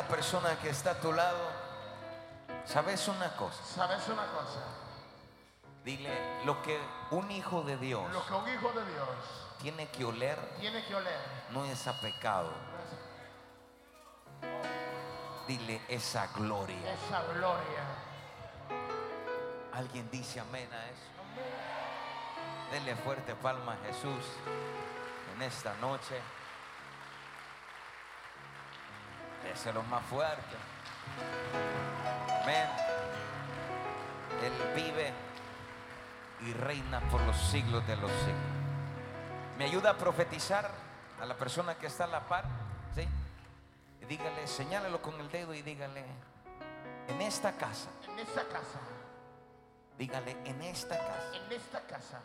la persona que está a tu lado, ¿sabes una cosa? ¿Sabes una cosa? Dile, lo que un hijo de Dios Lo que un hijo de Dios tiene que oler tiene que oler no es a pecado. Dile esa gloria. esa gloria. ¿Alguien dice amén a eso? Denle fuerte palma a Jesús en esta noche. Déselo más fuerte. Amén. Él vive y reina por los siglos de los siglos. ¿Me ayuda a profetizar a la persona que está a la par? ¿Sí? Y dígale, señálalo con el dedo y dígale, en esta casa, En esta casa, dígale, en esta casa, en esta casa,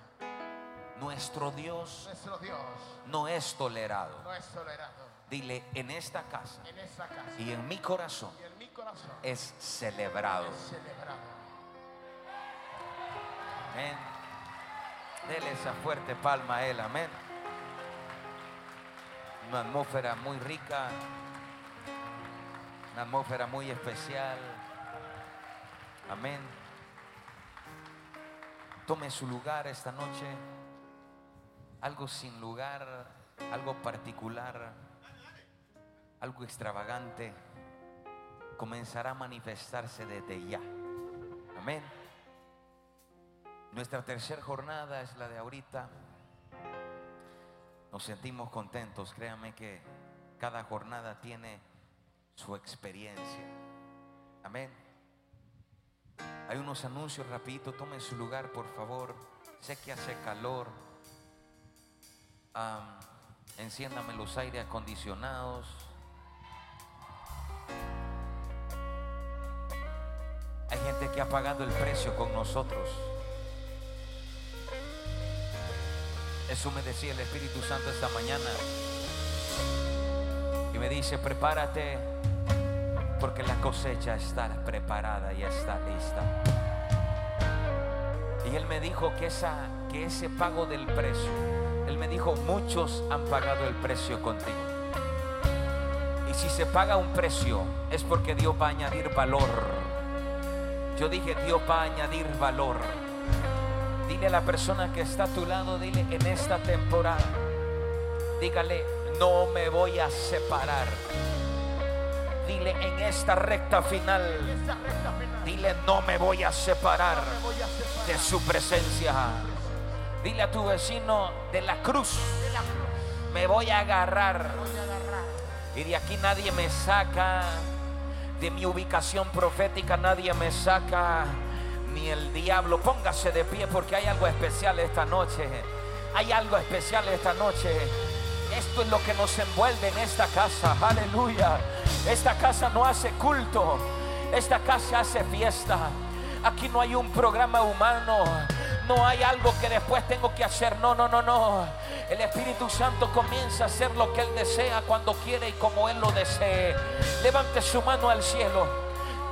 nuestro Dios nuestro Dios no es tolerado. no es tolerado. Dile, en esta casa En esta casa y en mi corazón y en mi corazón es celebrado. es celebrado. Amén. Dele esa fuerte palma a Él, amén. Una atmósfera muy rica, una atmósfera muy especial. Amén. Tome su lugar esta noche. Algo sin lugar, algo particular, algo extravagante comenzará a manifestarse desde ya. Amén. Nuestra tercera jornada es la de ahorita. Nos sentimos contentos, créanme que cada jornada tiene su experiencia. Amén. Hay unos anuncios rapidito, tomen su lugar por favor. Sé que hace calor. Am, enciéndame los aires acondicionados. Hay gente que ha pagado el precio con nosotros. Eso me decía el Espíritu Santo esta mañana. Y me dice, prepárate porque la cosecha está preparada y está lista. Y él me dijo que, esa, que ese pago del precio, él me dijo, muchos han pagado el precio contigo. Si se paga un precio, es porque Dios va a añadir valor. Yo dije, Dios va a añadir valor. Dile a la persona que está a tu lado, dile en esta temporada, dígale, no me voy a separar. Dile en esta recta final, dile, no me voy a separar de su presencia. Dile a tu vecino de la cruz, me. Voy a agarrar. Y de aquí nadie me saca. De mi ubicación profética nadie me saca. Ni el diablo. Póngase de pie porque hay algo especial esta noche. Hay algo especial esta noche. Esto es lo que nos envuelve en esta casa. Aleluya. Esta casa no hace culto. Esta casa hace fiesta. Aquí no hay un programa humano. No hay algo que después tengo que hacer. No, no, no, no. El Espíritu Santo comienza a hacer lo que Él desea cuando quiere y como Él lo desee. Levante su mano al cielo.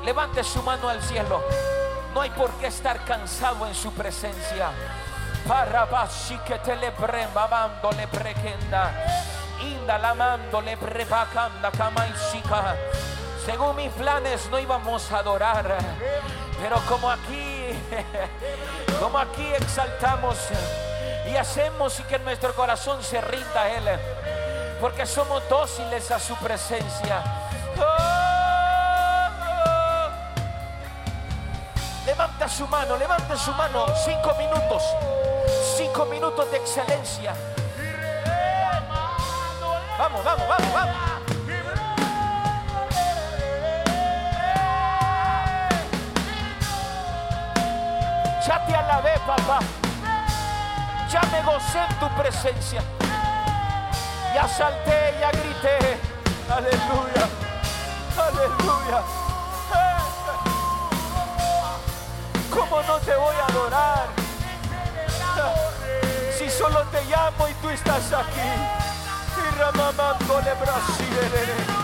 Levante su mano al cielo. No hay por qué estar cansado en su presencia. Para que te le bremabando le. Inda le. Según mis planes no íbamos a adorar. Pero como aquí, como aquí exaltamos y hacemos y que nuestro corazón se rinda a Él. Porque somos dóciles a su presencia. Oh. Levanta su mano, levanta su mano. Cinco minutos. Cinco minutos de excelencia. Vamos, vamos, vamos, vamos. Ya te alabé, papá. Ya me gocé en tu presencia. Ya salté, ya grité. Aleluya. Aleluya. ¿Cómo no te voy a adorar? Si solo te llamo y tú estás aquí. Y ramamándole Brasil. De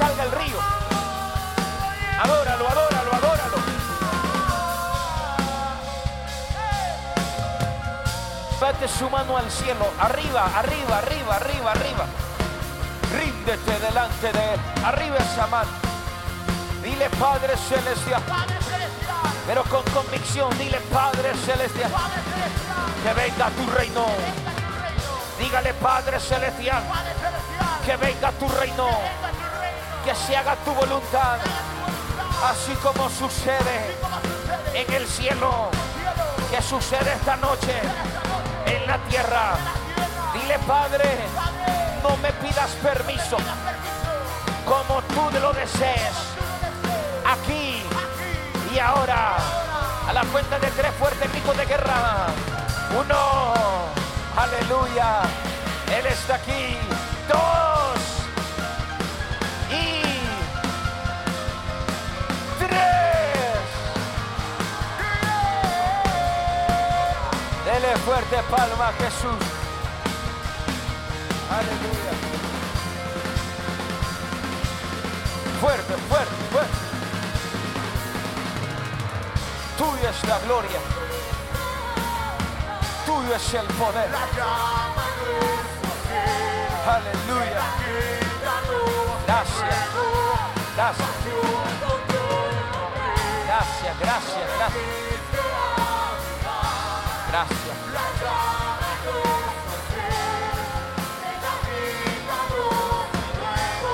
salga el río. Adóralo, adóralo, adóralo. Bate su mano al cielo, arriba, arriba, arriba, arriba, arriba. Ríndete delante de Él. Arriba esa mano. Dile Padre Celestial. Padre celestial, Pero con convicción, dile Padre Celestial. Padre celestial, Que venga tu reino. venga tu reino. Dígale Padre Celestial. Padre celestial, Que venga tu reino. Que se haga tu voluntad. Así como sucede en el cielo. Que sucede esta noche en la tierra. Dile Padre. No me pidas permiso. Como tú lo desees. Aquí, y ahora. A la cuenta de tres fuertes picos de guerra. Uno. Aleluya. Él está aquí. Fuerte palma a Jesús. Aleluya. Fuerte, fuerte, fuerte. Tuya es la gloria. Tuyo es el poder. Aleluya. Gracias. Gracias, gracias, gracias, gracias.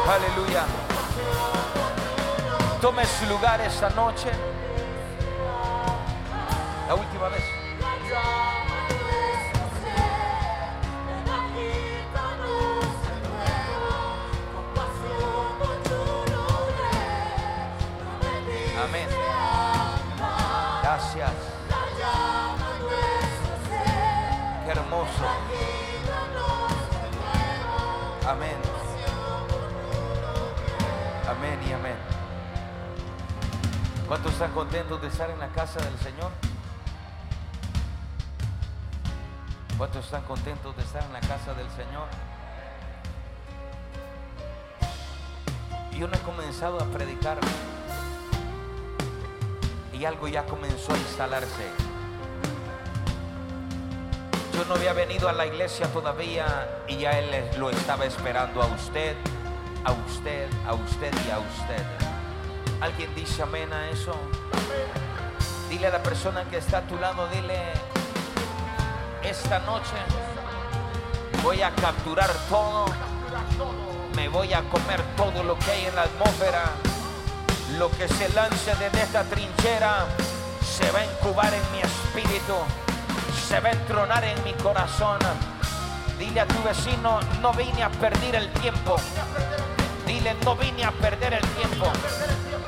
Aleluya. Tome su lugar esta noche. La última vez. Amén. Amén y amén. ¿Cuántos están contentos de estar en la casa del Señor? ¿Cuántos están contentos de estar en la casa del Señor? Yo no he comenzado a predicar y algo ya comenzó a instalarse. Yo no había venido a la iglesia todavía y ya Él lo estaba esperando a usted, a usted, a usted y a usted. ¿Alguien dice amén a eso? Dile a la persona que está a tu lado, dile, esta noche voy a capturar todo, Captura todo. me voy a comer todo lo que hay en la atmósfera. Lo que se lance desde esta trinchera se va a incubar en mi espíritu, se va a entronar en mi corazón. Dile a tu vecino, no vine a perder el tiempo. Dile, no vine a perder el tiempo.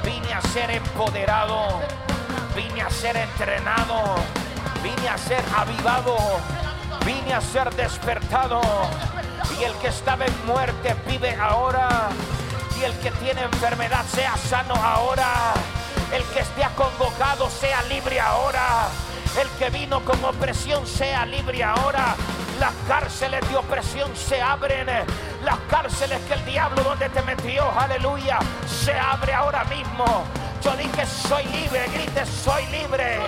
Vine a ser empoderado. Vine a ser entrenado. Vine a ser avivado. Vine a ser despertado. Y el que estaba en muerte vive ahora. Y el que tiene enfermedad sea sano ahora. El que esté acongojado sea libre ahora. El que vino con opresión sea libre ahora. Las cárceles de opresión se abren. Las cárceles que el diablo donde te metió, aleluya, se abre ahora mismo. Yo dije, soy libre, grite, soy libre.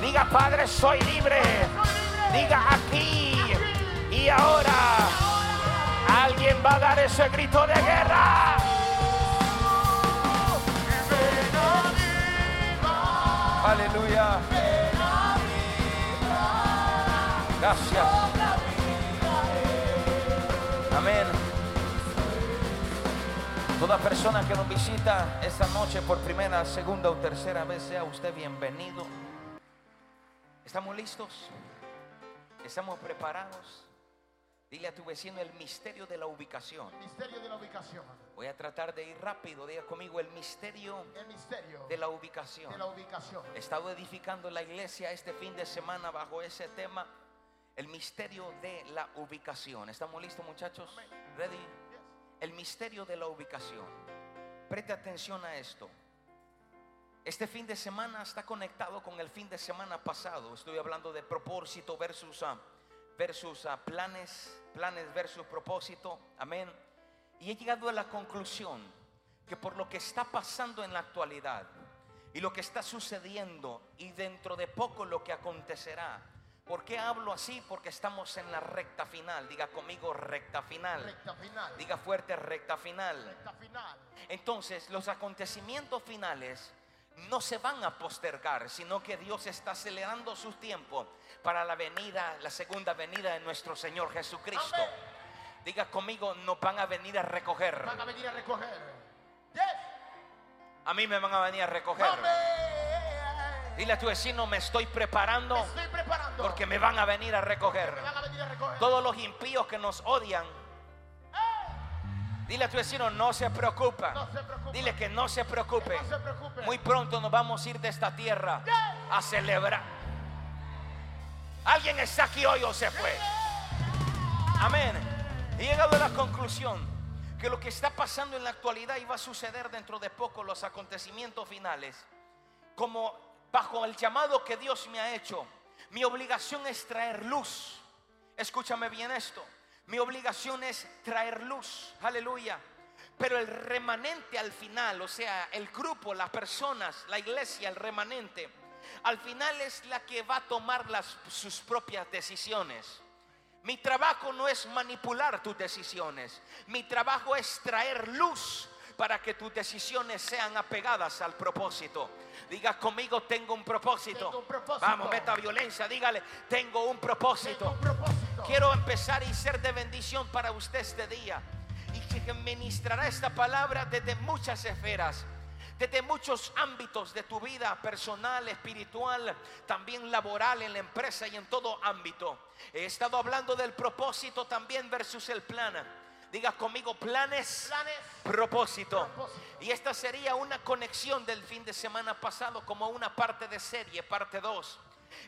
Diga, Padre, soy libre. Diga aquí y ahora. Alguien va a dar ese grito de guerra. Aleluya. Gracias. Amén. Toda persona que nos visita esta noche por primera, segunda o tercera vez, sea usted bienvenido. ¿Estamos listos? ¿Estamos preparados? Dile a tu vecino el misterio de la ubicación. Misterio de la ubicación. Voy a tratar de ir rápido. Diga conmigo el misterio El misterio de la ubicación. de la ubicación. He estado edificando la iglesia este fin de semana bajo ese tema, el misterio de la ubicación. ¿Estamos listos muchachos? ¿Ready? El misterio de la ubicación. Preste atención a esto. Este fin de semana está conectado con el fin de semana pasado. Estoy hablando de propósito versus, ah, versus ah, planes, planes versus propósito. Amén. Y he llegado a la conclusión que por lo que está pasando en la actualidad y lo que está sucediendo y dentro de poco lo que acontecerá. ¿Por qué hablo así? Porque estamos en la recta final. Diga conmigo recta final. Recta final. Diga fuerte recta final. Recta final. Entonces, los acontecimientos finales no se van a postergar, sino que Dios está acelerando su tiempo para la venida, la segunda venida de nuestro Señor Jesucristo. Amén. Diga conmigo, nos van a venir a recoger. Van a venir a recoger. Yes. A mí me van a venir a recoger. Amén. Dile a tu vecino, me estoy preparando Me estoy preparando. Porque me van a venir a recoger. Todos los impíos que nos odian, dile a tu vecino, no se preocupa. No se preocupe. Dile que no se preocupe. No se preocupe. Muy pronto nos vamos a ir de esta tierra a celebrar. ¿Alguien está aquí hoy o se fue? Amén. He llegado a la conclusión que lo que está pasando en la actualidad y va a suceder dentro de poco, los acontecimientos finales, como bajo el llamado que Dios me ha hecho, mi obligación es traer luz. Escúchame bien esto. Mi obligación es traer luz. Aleluya. Pero el remanente al final, o sea, el grupo, las personas, la iglesia, el remanente, al final es la que va a tomar las, sus propias decisiones. Mi trabajo no es manipular tus decisiones. Mi trabajo es traer luz para que tus decisiones sean apegadas al propósito. Diga conmigo, tengo un propósito. Tengo un propósito. Vamos, meta violencia. Dígale, tengo un propósito. Tengo un propósito. Quiero empezar y ser de bendición para usted este día. Y que ministrará esta palabra desde muchas esferas, desde muchos ámbitos de tu vida personal, espiritual, también laboral, en la empresa y en todo ámbito. He estado hablando del propósito también versus el plan. Diga conmigo planes, Planes. propósito. Propósito. Y esta sería una conexión del fin de semana pasado como una parte de serie, parte 2.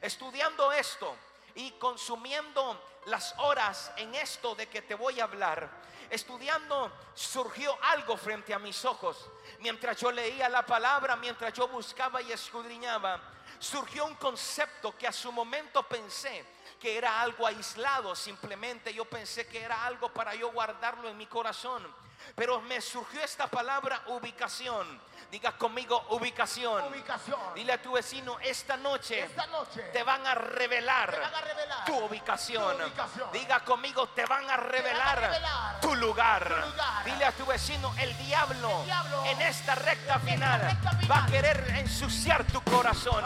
Estudiando esto y consumiendo las horas en esto de que te voy a hablar, estudiando surgió algo frente a mis ojos. Mientras yo leía la palabra, mientras yo buscaba y escudriñaba, surgió un concepto que a su momento pensé que era algo aislado, simplemente yo pensé que era algo para yo guardarlo en mi corazón. Pero me surgió esta palabra ubicación. Diga conmigo ubicación. Ubicación. Dile a tu vecino, esta noche Esta noche te van a revelar, te van a revelar tu, ubicación. tu ubicación. Diga conmigo, te van a revelar, revelar tu, lugar. tu lugar. Dile a tu vecino, el diablo, El diablo en esta recta en final recta final va a querer ensuciar tu corazón.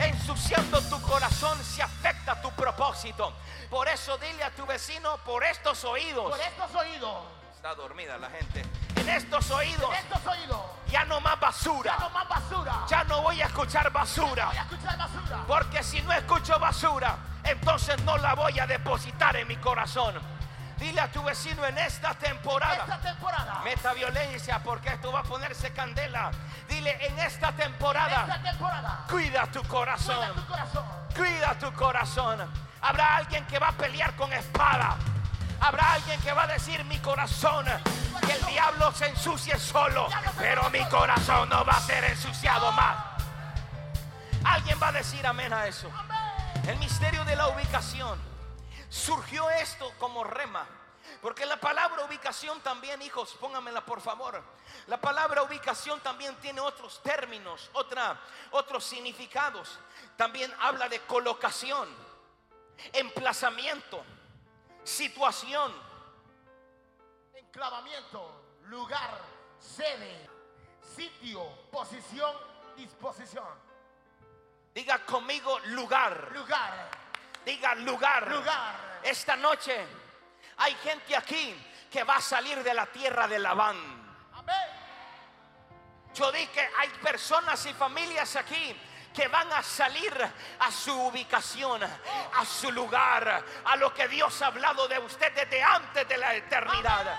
Ensuciando tu corazón se afecta tu propósito. Por eso dile a tu vecino, por estos oídos. por estos oídos. Está dormida la gente. En estos oídos, En estos oídos. ya no más basura. Ya no más basura. Ya no voy a escuchar basura. Voy a escuchar basura. Porque si no escucho basura, entonces no la voy a depositar en mi corazón. Dile a tu vecino en esta Esta temporada. temporada. Meta violencia porque esto va a ponerse candela. Dile en esta temporada. Esta temporada. Cuida tu Cuida corazón. tu corazón. Cuida tu corazón. Habrá alguien que va a pelear con espada. Habrá alguien que va a decir mi corazón. Que el diablo se ensucie solo. Pero mi corazón no va a ser ensuciado más. Alguien va a decir amén a eso. El misterio de la ubicación. Surgió esto como rema. Porque la palabra ubicación también, hijos, pónganmela por favor. La palabra ubicación también tiene otros términos, otra, otros significados. También habla de colocación, emplazamiento, situación. Enclavamiento. Lugar. Sede. Sitio. Posición. Disposición. Diga conmigo lugar. Lugar. Diga lugar. Lugar. Esta noche hay gente aquí que va a salir de la tierra de Labán. Amén. Yo dije hay personas y familias aquí que van a salir a su ubicación, a su lugar, a lo que Dios ha hablado de usted desde antes de la eternidad.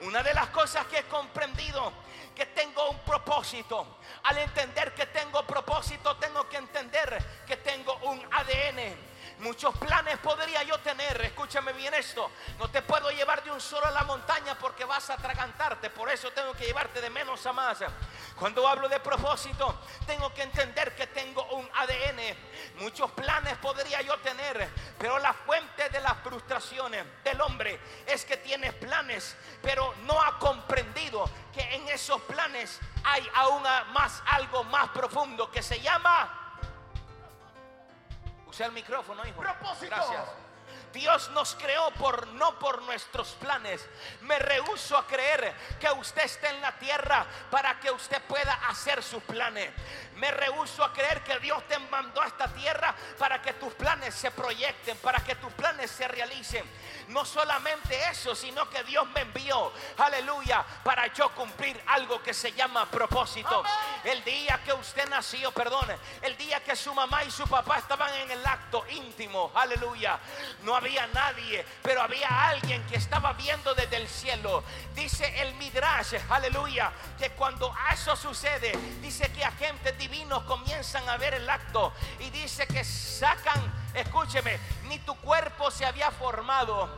Una de las cosas que he comprendido que tengo un propósito. Al entender que tengo propósito, tengo que entender que tengo un ADN. Muchos planes podría yo tener. Escúchame bien esto. No te puedo llevar de un solo a la montaña porque vas a atragantarte. Por eso tengo que llevarte de menos a más. Cuando hablo de propósito, tengo que entender que tengo un ADN. Muchos planes podría yo tener, pero la fuente de las frustraciones del hombre es que tiene planes, pero no ha comprendido que en esos planes hay aún más algo más profundo que se llama Use el micrófono, hijo. Propósito. Gracias. Dios nos creó por no por nuestros planes. Me rehuso a creer que usted esté en la tierra para que usted pueda hacer sus planes. Me rehuso a creer que Dios te mandó a esta tierra para que tus planes se proyecten, para que tus planes se realicen. No solamente eso, sino que Dios me envió, aleluya, para yo cumplir algo que se llama propósito. El día que usted nació, perdone, el día que su mamá y su papá estaban en el acto íntimo, aleluya, no había nadie, pero había alguien que estaba viendo desde el cielo. Dice el Midrash, aleluya, que cuando eso sucede, dice que agentes divinos comienzan a ver el acto y dice que sacan Escúcheme, ni tu cuerpo se había formado,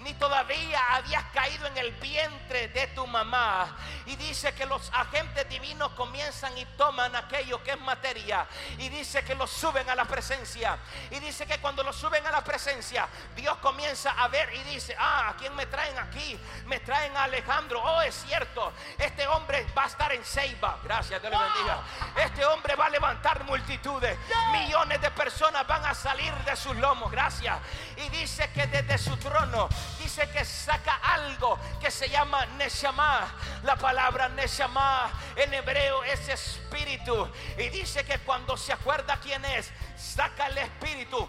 ni todavía habías caído en el vientre de tu mamá. Y dice que los agentes divinos comienzan y toman aquello que es materia. Y dice que lo suben a la presencia. Y dice que cuando lo suben a la presencia, Dios comienza a ver y dice, ah, ¿a quién me traen aquí? Me traen a Alejandro. Oh, es cierto, este hombre va a estar en Ceiba. Gracias, Dios le bendiga. Este hombre va a levantar multitudes. Millones de personas van a salir de sus lomos. Gracias. Y dice que desde su trono, dice que saca algo que se llama Neshama. La palabra Neshama en hebreo es espíritu. Y dice que cuando se acuerda quién es, saca el espíritu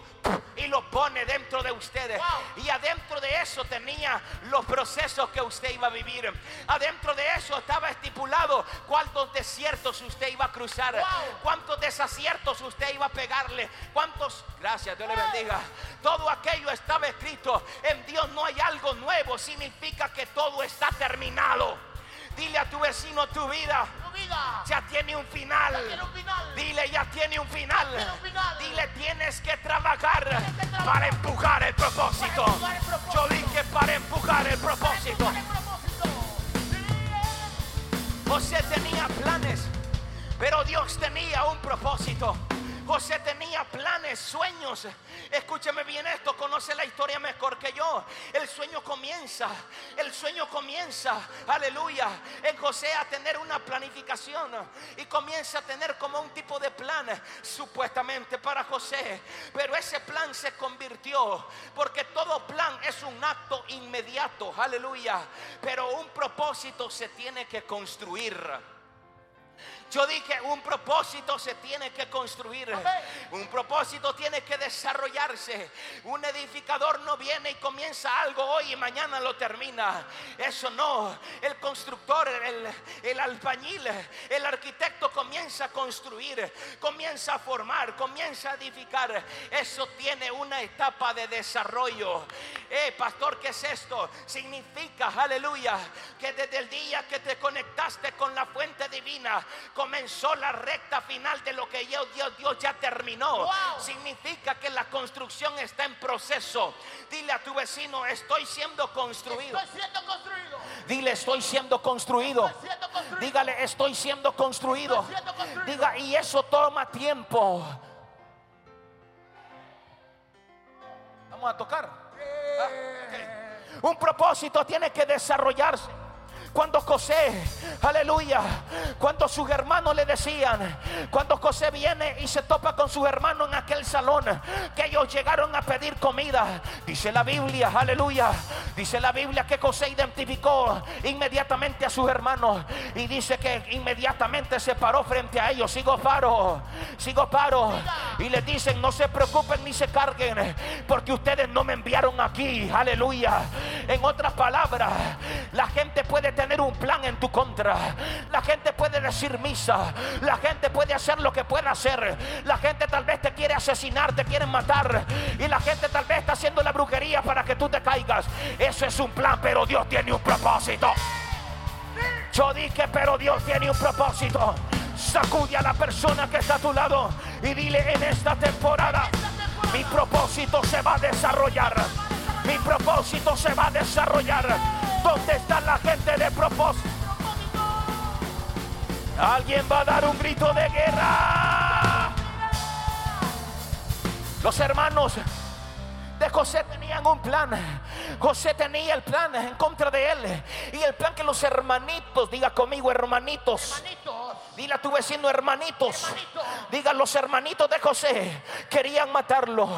y lo pone dentro de ustedes. Y adentro de eso tenía los procesos que usted iba a vivir. Adentro de eso estaba estipulado cuántos desiertos usted iba a cruzar, cuántos desaciertos usted iba a pegarle, cuántos, gracias, Dios le bendiga. Todo aquello estaba escrito. En Dios no hay algo nuevo, significa que todo está terminado. Dile a tu vecino tu vida Tu vida. ya tiene un final. Ya tiene un final. Dile, ya tiene un final. tiene un final. Dile, tienes que trabajar que trabajar para empujar el propósito. Para empujar el propósito. Yo dije para empujar el propósito. ¿Cuál es el propósito? José tenía planes, pero Dios tenía un propósito. José tenía planes, sueños. Escúcheme bien esto, conoce la historia mejor que yo. El sueño comienza, el sueño comienza, aleluya, en José a tener una planificación y comienza a tener como un tipo de plan supuestamente para José. Pero ese plan se convirtió, porque todo plan es un acto inmediato, aleluya. Pero un propósito se tiene que construir. Yo dije, un propósito se tiene que construir. Un propósito tiene que desarrollarse. Un edificador no viene y comienza algo hoy y mañana lo termina. Eso no. El constructor, el, el albañil, el arquitecto comienza a construir, comienza a formar, comienza a edificar. Eso tiene una etapa de desarrollo. Eh, pastor, ¿qué es esto? Significa, aleluya, que desde el día que te conectaste con la fuente divina, comenzó la recta final de lo que Dios, Dios, Dios ya terminó. Wow. Significa que la construcción está en proceso. Dile a tu vecino, estoy siendo construido. Estoy siendo construido. Dile, estoy siendo construido. Estoy siendo construido. Dígale, estoy siendo construido. Estoy siendo construido. Diga, y eso toma tiempo. Vamos a tocar. Ah. Un propósito tiene que desarrollarse. Cuando José, aleluya, cuando sus hermanos le decían, cuando José viene y se topa con sus hermanos en aquel salón, que ellos llegaron a pedir comida, dice la Biblia, aleluya, dice la Biblia que José identificó inmediatamente a sus hermanos y dice que inmediatamente se paró frente a ellos, sigo paro, sigo paro, y les dicen, no se preocupen ni se carguen, porque ustedes no me enviaron aquí, aleluya. En otras palabras, la gente puede tener un plan en tu contra. La gente puede decir misa. La gente puede hacer lo que pueda hacer. La gente tal vez te quiere asesinar, te quieren matar. Y la gente tal vez está haciendo la brujería para que tú te caigas. Eso es un plan, pero Dios tiene un propósito. Yo dije, pero Dios tiene un propósito. Sacude a la persona que está a tu lado y dile en esta temporada, mi propósito se va a desarrollar. Mi propósito se va a desarrollar. ¿Dónde está la gente de propósito? Alguien va a dar un grito de guerra. Los hermanos de José tenían un plan. José tenía el plan en contra de él. Y el plan que los hermanitos, diga conmigo hermanitos. Hermanitos. Dile a tu vecino hermanitos. Hermanitos. Diga los hermanitos de José. Querían matarlo.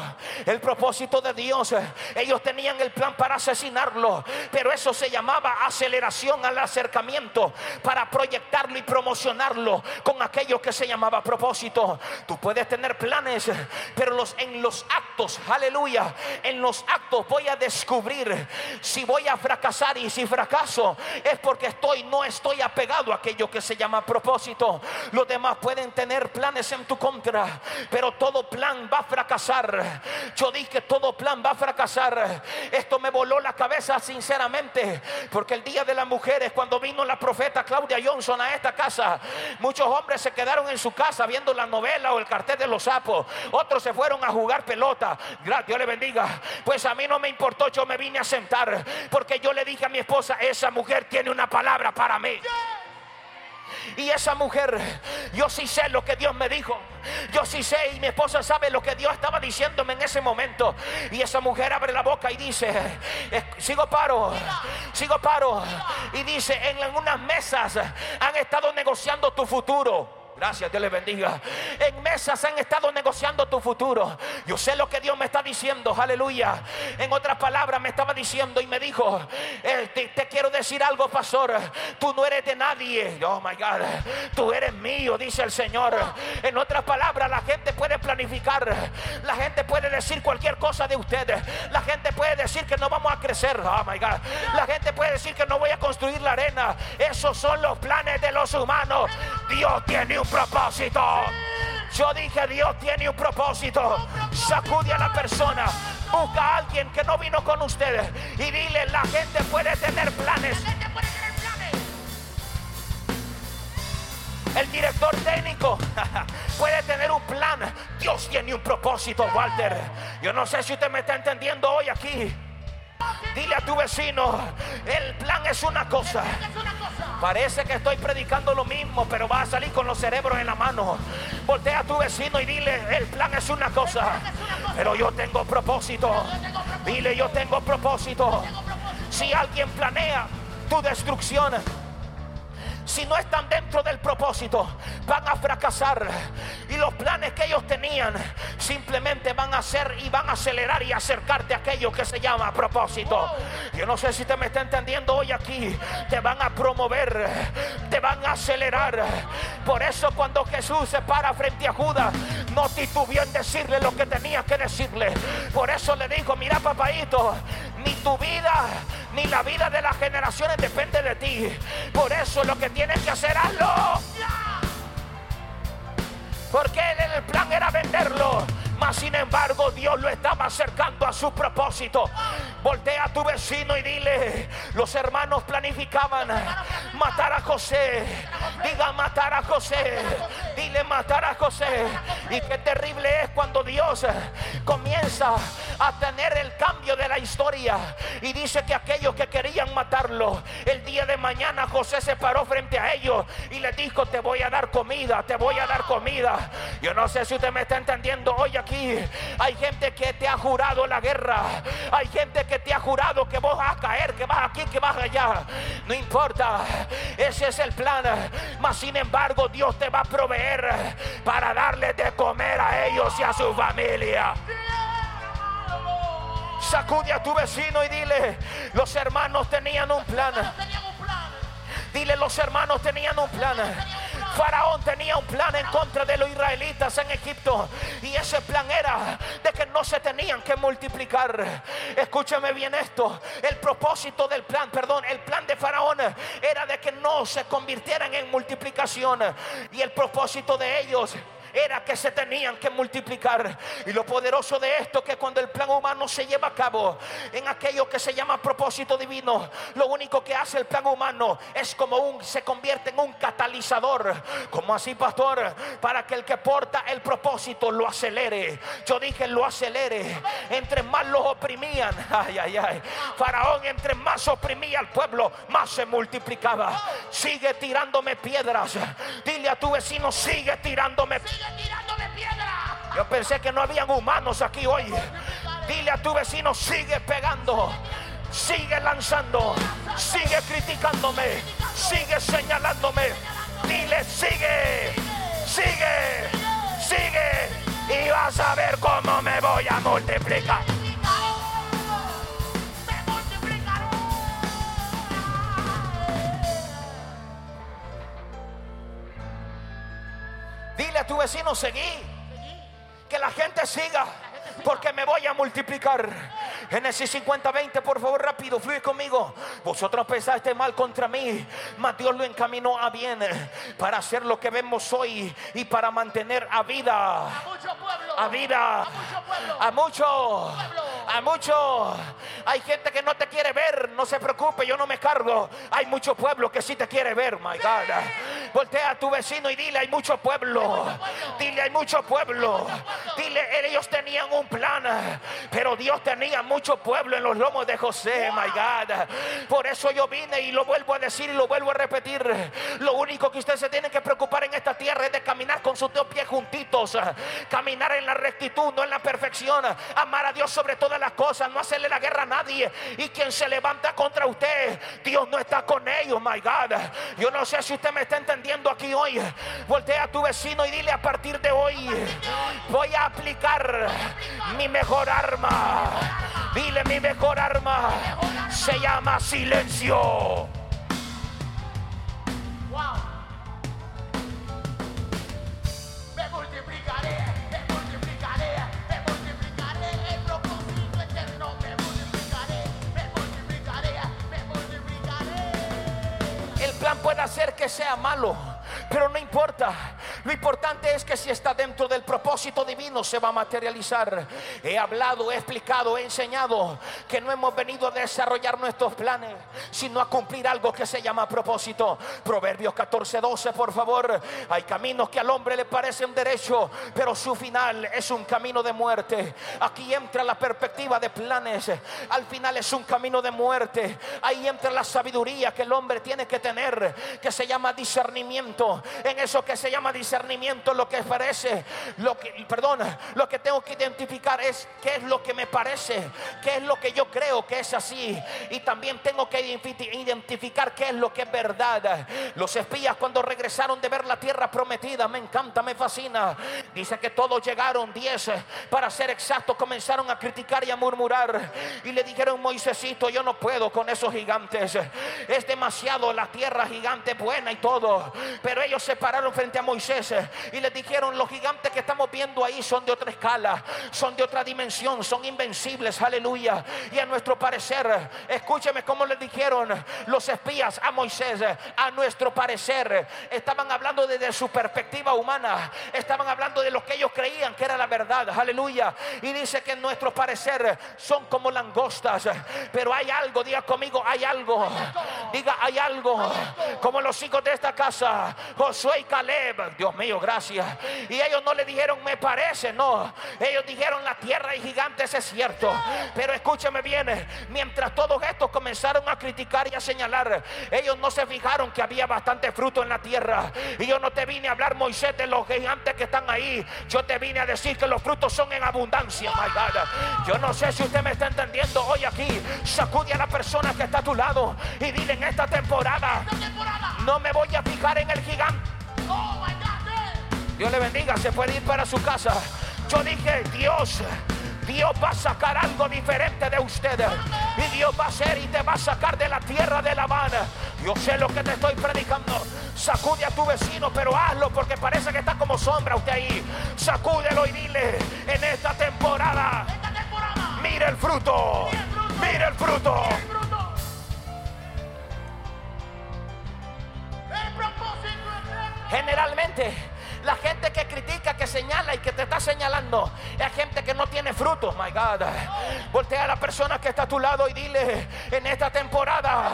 El propósito de Dios. Ellos tenían el plan para asesinarlo. Pero eso se llamaba aceleración al acercamiento. Para proyectarlo y promocionarlo con aquello que se llamaba propósito. Tú puedes tener planes. Pero los, en los actos, aleluya. En los actos voy a descubrir si voy a fracasar. Y si fracaso es porque estoy, no estoy apegado a aquello que se llama propósito. Los demás pueden tener planes en tu contra, pero todo plan va a fracasar. Yo dije todo plan va a fracasar. Esto me voló la cabeza sinceramente, porque el día de las mujeres, cuando vino la profeta Claudia Johnson a esta casa, muchos hombres se quedaron en su casa viendo la novela o el cartel de los sapos. Otros se fueron a jugar pelota. Dios le bendiga. Pues a mí no me importó, yo me vine a sentar, porque yo le dije a mi esposa, esa mujer tiene una palabra para mí. Y esa mujer, yo sí sé lo que Dios me dijo. Yo sí sé y mi esposa sabe lo que Dios estaba diciéndome en ese momento. Y esa mujer abre la boca y dice, sigo paro, sigo paro. Y dice, en unas mesas han estado negociando tu futuro. Gracias, Dios les bendiga. En mesas han estado negociando tu futuro. Yo sé lo que Dios me está diciendo, aleluya. En otras palabras, me estaba diciendo y me dijo: eh, te, te quiero decir algo, pastor. Tú no eres de nadie. Oh my God, tú eres mío, dice el Señor. En otras palabras, la gente puede planificar, la gente puede decir cualquier cosa de ustedes. La gente puede decir que no vamos a crecer. Oh my God, la gente puede decir que no voy a construir la arena. Esos son los planes de los humanos. Dios tiene un propósito. Yo dije, Dios tiene un propósito. Sacude a la persona. Busca a alguien que no vino con ustedes y dile, la gente puede tener planes. El director técnico puede tener un plan. Dios tiene un propósito, Walter. Yo no sé si usted me está entendiendo hoy aquí. Dile a tu vecino, el plan es una cosa. Parece que estoy predicando lo mismo, pero va a salir con los cerebros en la mano. Voltea a tu vecino y dile, el plan es una cosa, pero yo tengo propósito. Dile, yo tengo propósito. Si alguien planea tu destrucción, si no están dentro del propósito, van a fracasar. Y los planes que ellos tenían simplemente van a hacer y van a acelerar y acercarte a aquello que se llama propósito. Yo no sé si te me está entendiendo hoy aquí. Te van a promover, te van a acelerar. Por eso cuando Jesús se para frente a Judas, no titubeó en decirle lo que tenía que decirle. Por eso le dijo, mira papadito, ni tu vida ni la vida de las generaciones depende de ti. Por eso lo que tienes que hacer, hazlo. Porque el plan era venderlo. Mas sin embargo Dios lo estaba acercando a su propósito. Voltea a tu vecino y dile, los hermanos planificaban matar a José. Diga matar a José. Dile matar a José. Y qué terrible es cuando Dios comienza a tener el cambio de la historia. Y dice que aquellos que querían matarlo, el día de mañana José se paró frente a ellos y les dijo, te voy a dar comida, te voy a dar comida. Yo no sé si usted me está entendiendo hoy aquí. Hay gente que te ha jurado la guerra. Hay gente que te ha jurado que vos vas a caer, que vas aquí, que vas allá. No importa. Ese es el plan. Mas sin embargo, Dios te va a proveer para darle de comer a ellos y a su familia. Sacude a tu vecino y dile, los hermanos tenían un plan. Tenían un plan. Dile, los hermanos tenían un plan. Faraón tenía un plan en contra de los israelitas en Egipto. Y ese plan era de que no se tenían que multiplicar. Escúchame bien esto. El propósito del plan, perdón, el plan de Faraón era de que no se convirtieran en multiplicación. Y el propósito de ellos era que se tenían que multiplicar. Y lo poderoso de esto que cuando el plan humano se lleva a cabo en aquello que se llama propósito divino, lo único que hace el plan humano es como un se convierte en un catalizador, como así pastor, para que el que porta el propósito lo acelere. Yo dije lo acelere. Entre más los oprimían, ay ay ay. Faraón entre más oprimía al pueblo, más se multiplicaba. Sigue tirándome piedras. Dile a tu vecino, sigue tirándome Sigue tirándome piedra. yo pensé que no habían humanos aquí hoy. Dile a tu vecino, sigue pegando, sigue lanzando, sigue criticándome, sigue señalándome. Dile, sigue, sigue, sigue. Y vas a ver cómo me voy a multiplicar. Dile a tu vecino, seguí. Que la gente siga. Porque me voy a multiplicar. Génesis 50, 20, por favor, rápido, fluye conmigo. Vosotros pensaste mal contra mí, mas Dios lo encaminó a bien para hacer lo que vemos hoy y para mantener a vida. Mucho pueblo. A vida. A mucho pueblo. A mucho. Pueblo. A mucho. Hay gente que no te quiere ver. No se preocupe, yo no me cargo. Hay mucho pueblo que sí te quiere ver, my God. Voltea a tu vecino y dile, hay mucho pueblo. Dile, hay mucho pueblo. Dile, ellos tenían un plan, pero Dios tenía mucho pueblo en los lomos de José, my God. Por eso yo vine y lo vuelvo a decir y lo vuelvo a repetir. Lo único que usted se tiene que preocupar en esta tierra es de caminar con sus dos pies juntitos. Caminar en la rectitud, no en la perfección. Amar a Dios sobre todas las cosas, no hacerle la guerra a nadie. Y quien se levanta contra usted, Dios no está con ellos, my God. Yo no sé si usted me está entendiendo aquí hoy. Voltea a tu vecino y dile a partir de hoy, voy a aplicar mi mejor arma. Dile mi mejor arma. Se llama silencio. Wow. Me multiplicaré, me multiplicaré, me multiplicaré. El propósito eterno me multiplicaré, me multiplicaré, me multiplicaré. El plan puede hacer que sea malo, pero no importa. Lo importante es que si está dentro del propósito divino se va a materializar. He hablado, he explicado, he enseñado que no hemos venido a desarrollar nuestros planes, sino a cumplir algo que se llama propósito. Proverbios 14, 12, por favor. Hay caminos que al hombre le parecen derecho, pero su final es un camino de muerte. Aquí entra la perspectiva de planes. Al final es un camino de muerte. Ahí entra la sabiduría que el hombre tiene que tener, que se llama discernimiento. En eso que se llama discernimiento, lo que parece, lo que, perdón, lo que tengo que identificar es qué es lo que me parece, qué es lo que yo creo que es así. Y también tengo que identifi- identificar qué es lo que es verdad. Los espías cuando regresaron de ver la tierra prometida, me encanta, me fascina. Dice que todos llegaron, 10 para ser exactos, comenzaron a criticar y a murmurar. Y le dijeron, Moisésito, yo no puedo con esos gigantes. Es demasiado la tierra gigante buena y todo. Pero ellos se pararon frente a Moisés y le dijeron, los gigantes que estamos viendo ahí son de otra escala, son de otra dimensión, son invencibles, aleluya. Y a nuestro parecer, escúcheme cómo le dijeron los espías a Moisés, a nuestro parecer, estaban hablando desde su perspectiva humana, estaban hablando de lo que ellos creían que era la verdad, aleluya. Y dice que en nuestro parecer son como langostas, pero hay algo, diga conmigo, hay algo, diga, hay algo, como los hijos de esta casa, Josué y Caleb, Dios mío, gracias. Y ellos no le dijeron, me parece, no. Ellos dijeron, la tierra y gigantes es cierto. Pero escúcheme bien, mientras todos estos comenzaron a criticar y a señalar, ellos no se fijaron que había bastante fruto en la tierra. Y yo no te vine a hablar, Moisés, de los gigantes que están ahí. Yo te vine a decir que los frutos son en abundancia, my God. Yo no sé si usted me está entendiendo hoy aquí. Sacude a la persona que está a tu lado y dile en Esta temporada. no me voy a fijar en el gigante. Dios le bendiga, se puede ir para su casa. Yo dije, Dios, Dios va a sacar algo diferente de ustedes. Y Dios va a hacer y te va a sacar de la tierra de La Habana. Yo sé lo que te estoy predicando. Sacude a tu vecino, pero hazlo porque parece que está como sombra usted ahí. Sacúdelo y dile, en Esta temporada. mira el fruto. Mira el fruto. Generalmente, la gente que critica, que señala y que te está señalando es gente que no tiene frutos, my God. Voltea a la persona que está a tu lado y dile en esta temporada,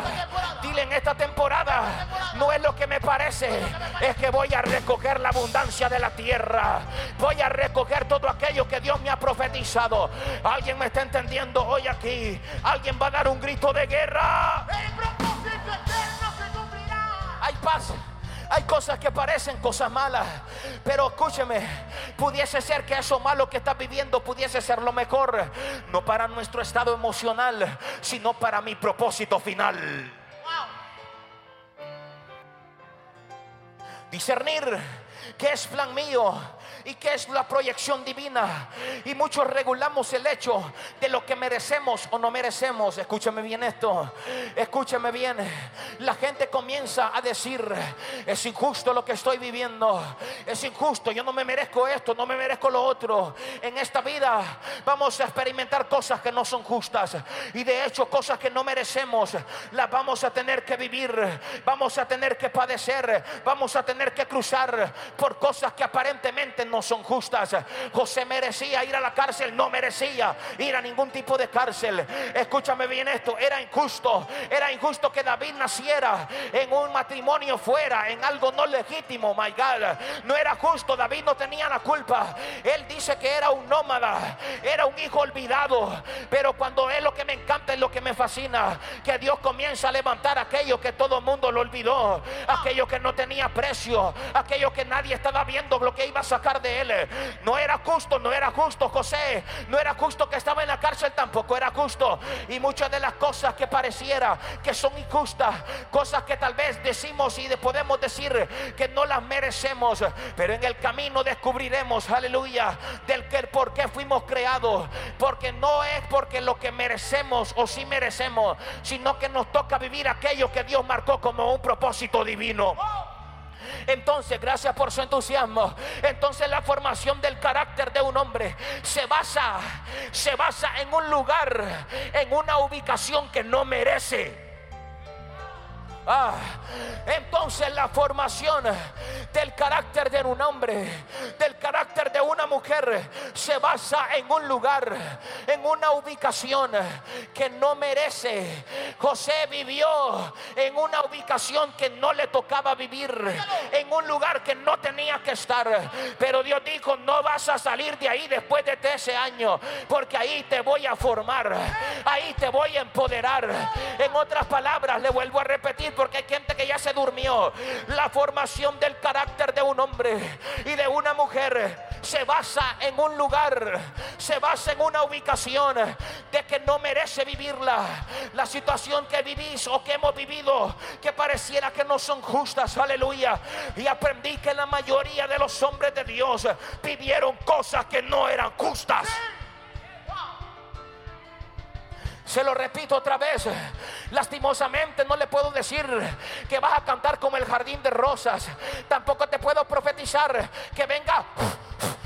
dile en esta temporada, no es lo que me parece, es que voy a recoger la abundancia de la tierra, voy a recoger todo aquello que Dios me ha profetizado. Alguien me está entendiendo hoy aquí, alguien va a dar un grito de guerra. El propósito eterno se cumplirá. Hay paz. Hay cosas que parecen cosas malas, pero escúcheme, pudiese ser que eso malo que estás viviendo pudiese ser lo mejor, no para nuestro estado emocional, sino para mi propósito final. Discernir qué es plan mío y qué es la proyección divina. Y muchos regulamos el hecho de lo que merecemos o no merecemos. Escúchame bien esto. Escúchame bien. La gente comienza a decir, es injusto lo que estoy viviendo. Es injusto, yo no me merezco esto, no me merezco lo otro. En esta vida vamos a experimentar cosas que no son justas. Y de hecho cosas que no merecemos, las vamos a tener que vivir. Vamos a tener que padecer. Vamos a tener que cruzar por cosas que aparentemente no son justas. José merecía ir a la cárcel, no merecía ir a ningún tipo de cárcel. Escúchame bien esto, era injusto. Era injusto que David naciera en un matrimonio fuera, en algo no legítimo, my God. No era justo, David no tenía la culpa. Él dice que era un nómada, era un hijo olvidado. Pero cuando es lo que me encanta, es lo que fascina, que Dios comienza a levantar aquello que todo el mundo lo olvidó, aquello que no tenía precio, aquello que nadie estaba viendo lo que iba a sacar de él. No era justo, no era justo José, no era justo que estaba en la cárcel, tampoco era justo. Y muchas de las cosas que pareciera que son injustas, cosas que tal vez decimos y podemos decir que no las merecemos, pero en el camino descubriremos, aleluya, del que por qué fuimos creados, porque no es porque lo que merecemos o si merecemos, sino que nos toca vivir aquello que Dios marcó como un propósito divino. Entonces, gracias por su entusiasmo. Entonces la formación del carácter de un hombre se basa, se basa en un lugar, en una ubicación que no merece. Ah, entonces la formación del carácter de un hombre, del carácter de una mujer, se basa en un lugar, en una ubicación que no merece. José vivió en una ubicación que no le tocaba vivir, en un lugar que no tenía que estar. Pero Dios dijo, no vas a salir de ahí después de ese año, porque ahí te voy a formar, ahí te voy a empoderar. En otras palabras, le vuelvo a repetir, porque hay gente que ya se durmió. La formación del carácter de un hombre y de una mujer se basa en un lugar, se basa en una ubicación de que no merece vivirla. La situación que vivís o que hemos vivido, que pareciera que no son justas, aleluya. Y aprendí que la mayoría de los hombres de Dios vivieron cosas que no eran justas. Se lo repito otra vez. Lastimosamente no le puedo decir que vas a cantar como el jardín de rosas. Tampoco te puedo profetizar que venga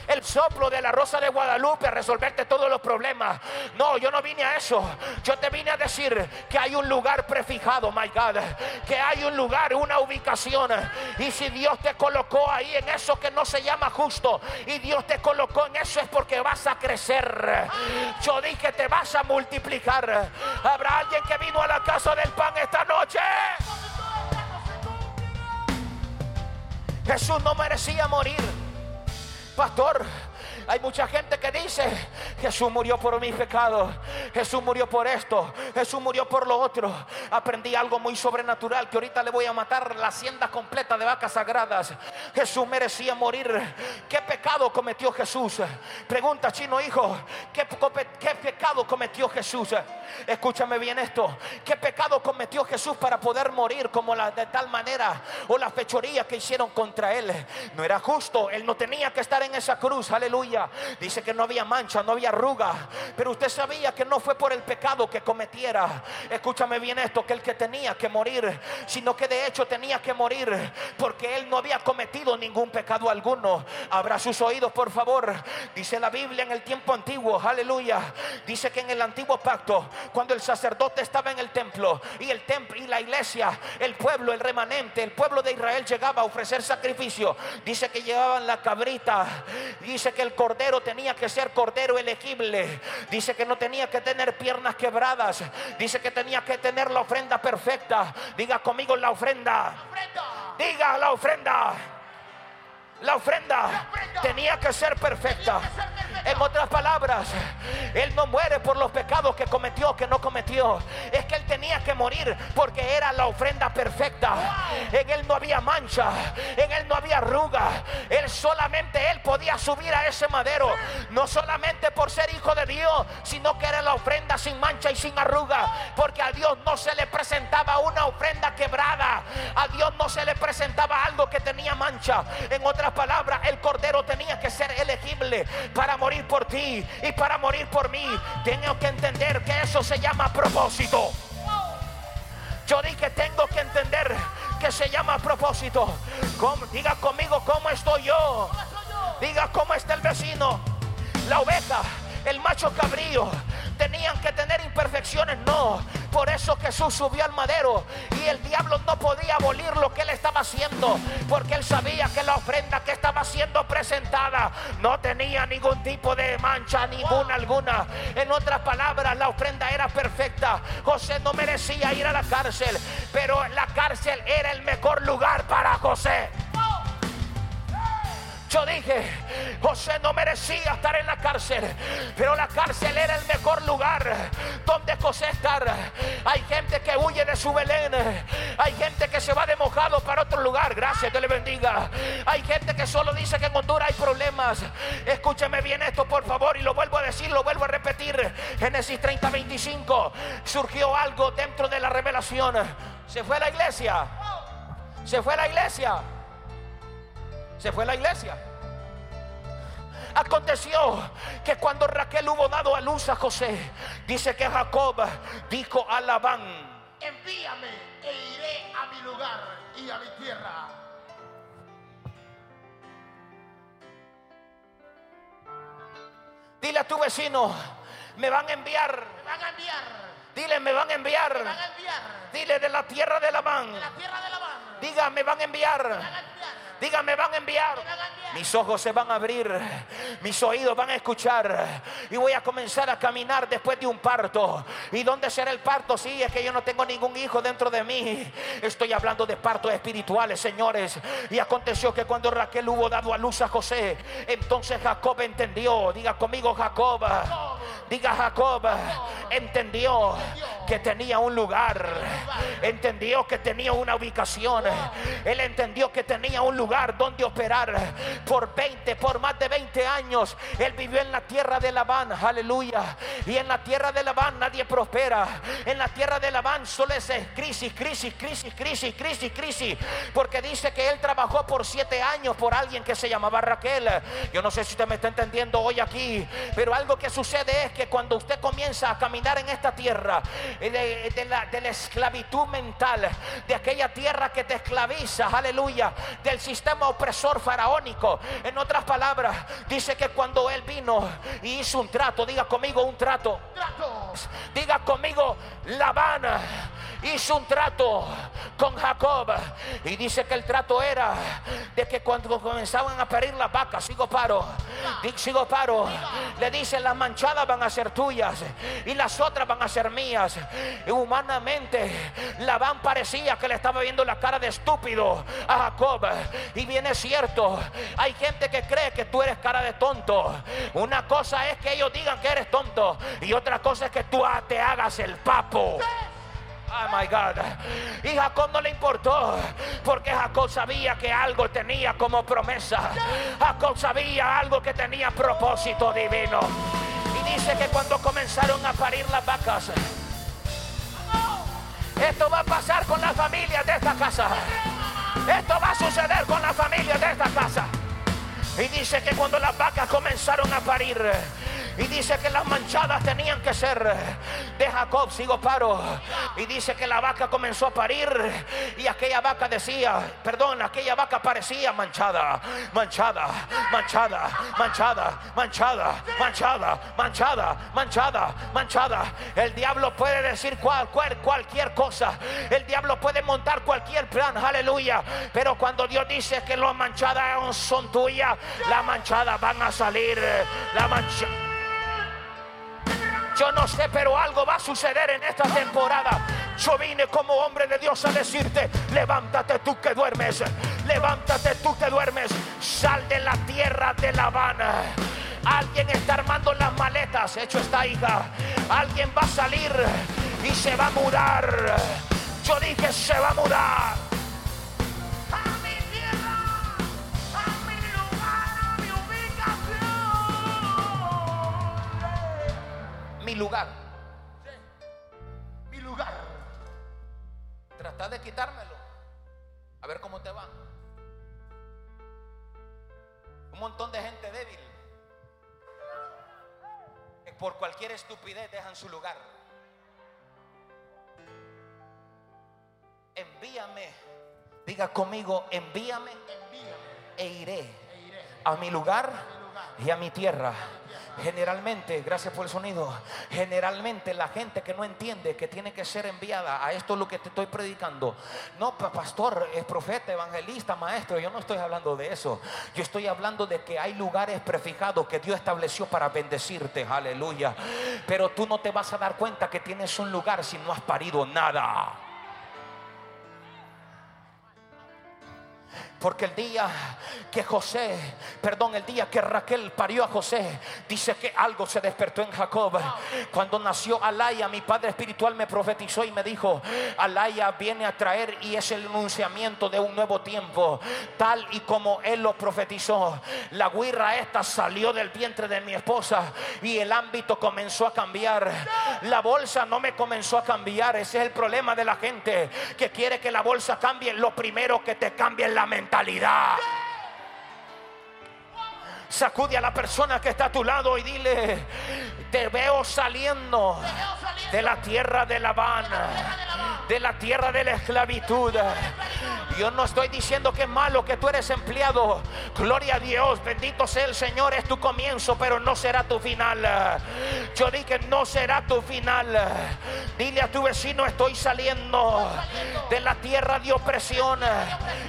el soplo de la rosa de Guadalupe a resolverte todos los problemas. No, yo no vine a eso. Yo te vine a decir que hay un lugar prefijado, my God. Que hay un lugar, una ubicación. Y si Dios te colocó ahí en eso que no se llama justo, y Dios te colocó en eso es porque vas a crecer. Yo dije te vas a multiplicar. Habrá alguien que vino a la casa del pan esta noche. Jesús no merecía morir. Pastor, hay mucha gente que dice, Jesús murió por mis pecados, Jesús murió por esto, Jesús murió por lo otro. Aprendí algo muy sobrenatural que ahorita le voy a matar la hacienda completa de vacas sagradas. Jesús merecía morir. ¿Qué pecado cometió Jesús? Pregunta, chino hijo, ¿qué, qué pecado cometió Jesús? Escúchame bien esto. ¿Qué pecado cometió Jesús para poder morir como la, de tal manera o la fechoría que hicieron contra él? No era justo, él no tenía que estar en esa cruz, aleluya. Dice que no había mancha, no había arruga. Pero usted sabía que no fue por el pecado que cometiera. Escúchame bien esto, que el que tenía que morir, sino que de hecho tenía que morir porque él no había cometido ningún pecado alguno. Abra sus oídos, por favor. Dice la Biblia en el tiempo antiguo, aleluya. Dice que en el antiguo pacto, cuando el sacerdote estaba en el templo y el templo y la iglesia, el pueblo, el remanente, el pueblo de Israel llegaba a ofrecer sacrificio. Dice que llevaban la cabrita. Dice que el cordero tenía que ser cordero elegible. Dice que no tenía que tener piernas quebradas. Dice que tenía que tener la ofrenda perfecta. Diga conmigo la ofrenda. Diga la ofrenda. La ofrenda tenía que ser perfecta. En otras palabras, Él no muere por los pecados que cometió, que no cometió. Es que Él tenía que morir porque era la ofrenda perfecta. En Él no había mancha, en Él no había arruga. Él solamente Él podía subir a ese madero. No solamente por ser hijo de Dios, sino que era la ofrenda sin mancha y sin arruga. Porque a Dios no se le presentaba una ofrenda quebrada. A Dios no se le presentaba algo que tenía mancha. En otras palabras, el cordero tenía que ser elegible para morir por ti y para morir por mí. Tengo que entender que eso se llama propósito. Yo dije, tengo que entender que se llama propósito. ¿Cómo? diga conmigo cómo estoy yo. Diga cómo está el vecino. La oveja, el macho cabrío, tenían que tener imperfecciones. No. Por eso Jesús subió al madero y el diablo no podía abolir lo que él estaba haciendo. Porque él sabía que la ofrenda que estaba siendo presentada no tenía ningún tipo de mancha, ninguna alguna. En otras palabras, la ofrenda era perfecta. José no merecía ir a la cárcel, pero la cárcel era el mejor lugar para José. Yo dije, José no merecía estar en la cárcel, pero la cárcel era el mejor lugar donde José estar. Hay gente que huye de su Belén, hay gente que se va de mojado para otro lugar. Gracias, que le bendiga. Hay gente que solo dice que en Honduras hay problemas. Escúcheme bien esto, por favor, y lo vuelvo a decir, lo vuelvo a repetir. Génesis 30, 25. Surgió algo dentro de la revelación. Se fue a la iglesia. Se fue a la iglesia. Se fue a la iglesia. Aconteció que cuando Raquel hubo dado a luz a José, dice que Jacob dijo a Labán, Envíame e iré a mi lugar y a mi tierra. dile a tu vecino, me van a enviar, Me van a enviar. dile, me van a enviar, Me van a enviar. dile de la tierra de Labán, De la tierra de Labán. diga, me van a enviar. Me van a enviar. Diga, me van a enviar. Me van a enviar. Mis ojos se van a abrir, mis oídos van a escuchar y voy a comenzar a caminar después de un parto. ¿Y dónde será el parto? Sí, es que yo no tengo ningún hijo dentro de mí. Estoy hablando de partos espirituales, señores. Y aconteció que cuando Raquel hubo dado a luz a José, entonces Jacob entendió. Diga conmigo, Jacob. Diga Jacob, entendió que tenía un lugar, entendió que tenía una ubicación, él entendió que tenía un lugar donde operar. Por 20, por más de 20 años, él vivió en la tierra de Labán, aleluya. Y en la tierra de Labán nadie prospera. En la tierra de Labán solo es crisis, crisis, crisis, crisis, crisis, crisis. Porque dice que él trabajó por 7 años por alguien que se llamaba Raquel. Yo no sé si usted me está entendiendo hoy aquí, pero algo que sucede es que cuando usted comienza a caminar en esta tierra eh, de, de la, de la esclavitud mental, de aquella tierra que te esclaviza, aleluya, del sistema opresor faraónico. En otras palabras, dice que cuando él vino y hizo un trato, diga conmigo un trato, Trato. diga conmigo La Habana hizo un trato con Jacob y dice que el trato era de que cuando comenzaban a parir las vacas, sigo paro, sigo paro, le dice las manchadas van a ser tuyas y las otras van a ser mías. Y humanamente Labán parecía que le estaba viendo la cara de estúpido a Jacob y bien es cierto, hay gente que cree que tú eres cara de tonto. Una cosa es que ellos digan que eres tonto y otra cosa es que tú te hagas el papo. Oh my God. Y Jacob no le importó porque Jacob sabía que algo tenía como promesa. Jacob sabía algo que tenía propósito divino. Y dice que cuando comenzaron a parir las vacas, esto va a pasar con las familias de esta casa. Esto va a suceder con las familias de esta casa. Y dice que cuando las vacas comenzaron a parir, y dice que las manchadas tenían que ser de Jacob, sigo paro. Y dice que la vaca comenzó a parir, y aquella vaca decía, perdón, aquella vaca parecía manchada, manchada, manchada, manchada, manchada, manchada, manchada, manchada, manchada. El diablo puede decir cual, cual- cualquier cosa, el diablo puede montar cualquier plan, aleluya. Pero cuando Dios dice que las manchadas son tuyas, las manchadas van a salir, la mancha. Yo no sé, pero algo va a suceder en esta temporada. Yo vine como hombre de Dios a decirte, levántate tú que duermes, Levántate, tú te duermes. Sal de la tierra de La Habana. Alguien está armando las maletas. Hecho esta hija. Alguien va a salir y se va a mudar. Yo dije, se va a mudar. Mi lugar. Mi lugar. Trata de quitármelo. A ver cómo te va. Un montón de gente débil. Que por cualquier estupidez dejan su lugar. Envíame. Diga conmigo, envíame Envíame e iré e iré a mi lugar a mi lugar. y a mi tierra. Generalmente, gracias por el sonido, generalmente la gente que no entiende que tiene que ser enviada a esto es lo que te estoy predicando. No, pa- pastor, es profeta, evangelista, maestro, yo no estoy hablando de eso. Yo estoy hablando de que hay lugares prefijados que Dios estableció para bendecirte, aleluya. Pero tú no te vas a dar cuenta que tienes un lugar si no has parido nada. Porque el día que José, perdón, el día que Raquel parió a José, dice que algo se despertó en Jacob. Cuando nació Alaya, mi padre espiritual me profetizó y me dijo, Alaya viene a traer y es el anunciamiento de un nuevo tiempo, tal y como él lo profetizó. La guirra esta salió del vientre de mi esposa y el ámbito comenzó a cambiar. La bolsa no me comenzó a cambiar, ese es el problema de la gente que quiere que la bolsa cambie. Lo primero que te cambia es la Sacude a la persona que está a tu lado y dile, te veo saliendo de la tierra de La Habana, de la tierra de la esclavitud. Yo no estoy diciendo que es malo que tú eres empleado. Gloria a Dios, bendito sea el Señor, es tu comienzo, pero no será tu final. Yo dije, no será tu final. Dile a tu vecino, estoy saliendo de la tierra de opresión.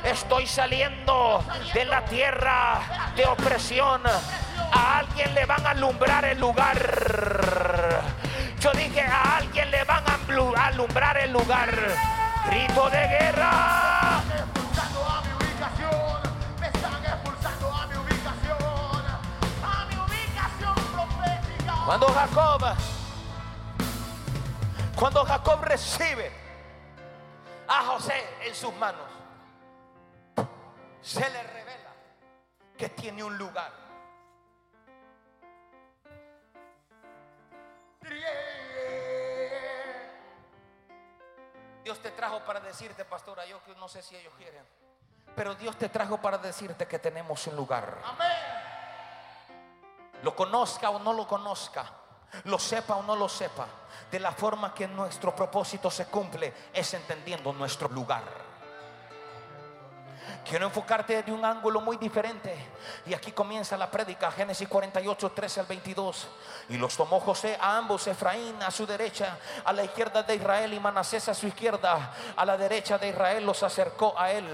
Estoy saliendo de la tierra de opresión. A alguien le van a alumbrar el lugar. Yo dije, a alguien le van a alumbrar el lugar. Grito de guerra. expulsando a mi ubicación, me están expulsando a mi ubicación, a mi ubicación profética. Cuando Jacob, cuando Jacob recibe a José en sus manos, se le revela que tiene un lugar. Dios te trajo para decirte, pastora, yo no sé si ellos quieren, pero Dios te trajo para decirte que tenemos un lugar. Amén. Lo conozca o no lo conozca, lo sepa o no lo sepa, de la forma que nuestro propósito se cumple es entendiendo nuestro lugar. Quiero enfocarte desde un ángulo muy diferente. Y aquí comienza la prédica, Génesis 48, 13 al 22. Y los tomó José a ambos, Efraín a su derecha, a la izquierda de Israel y Manasés a su izquierda. A la derecha de Israel los acercó a él.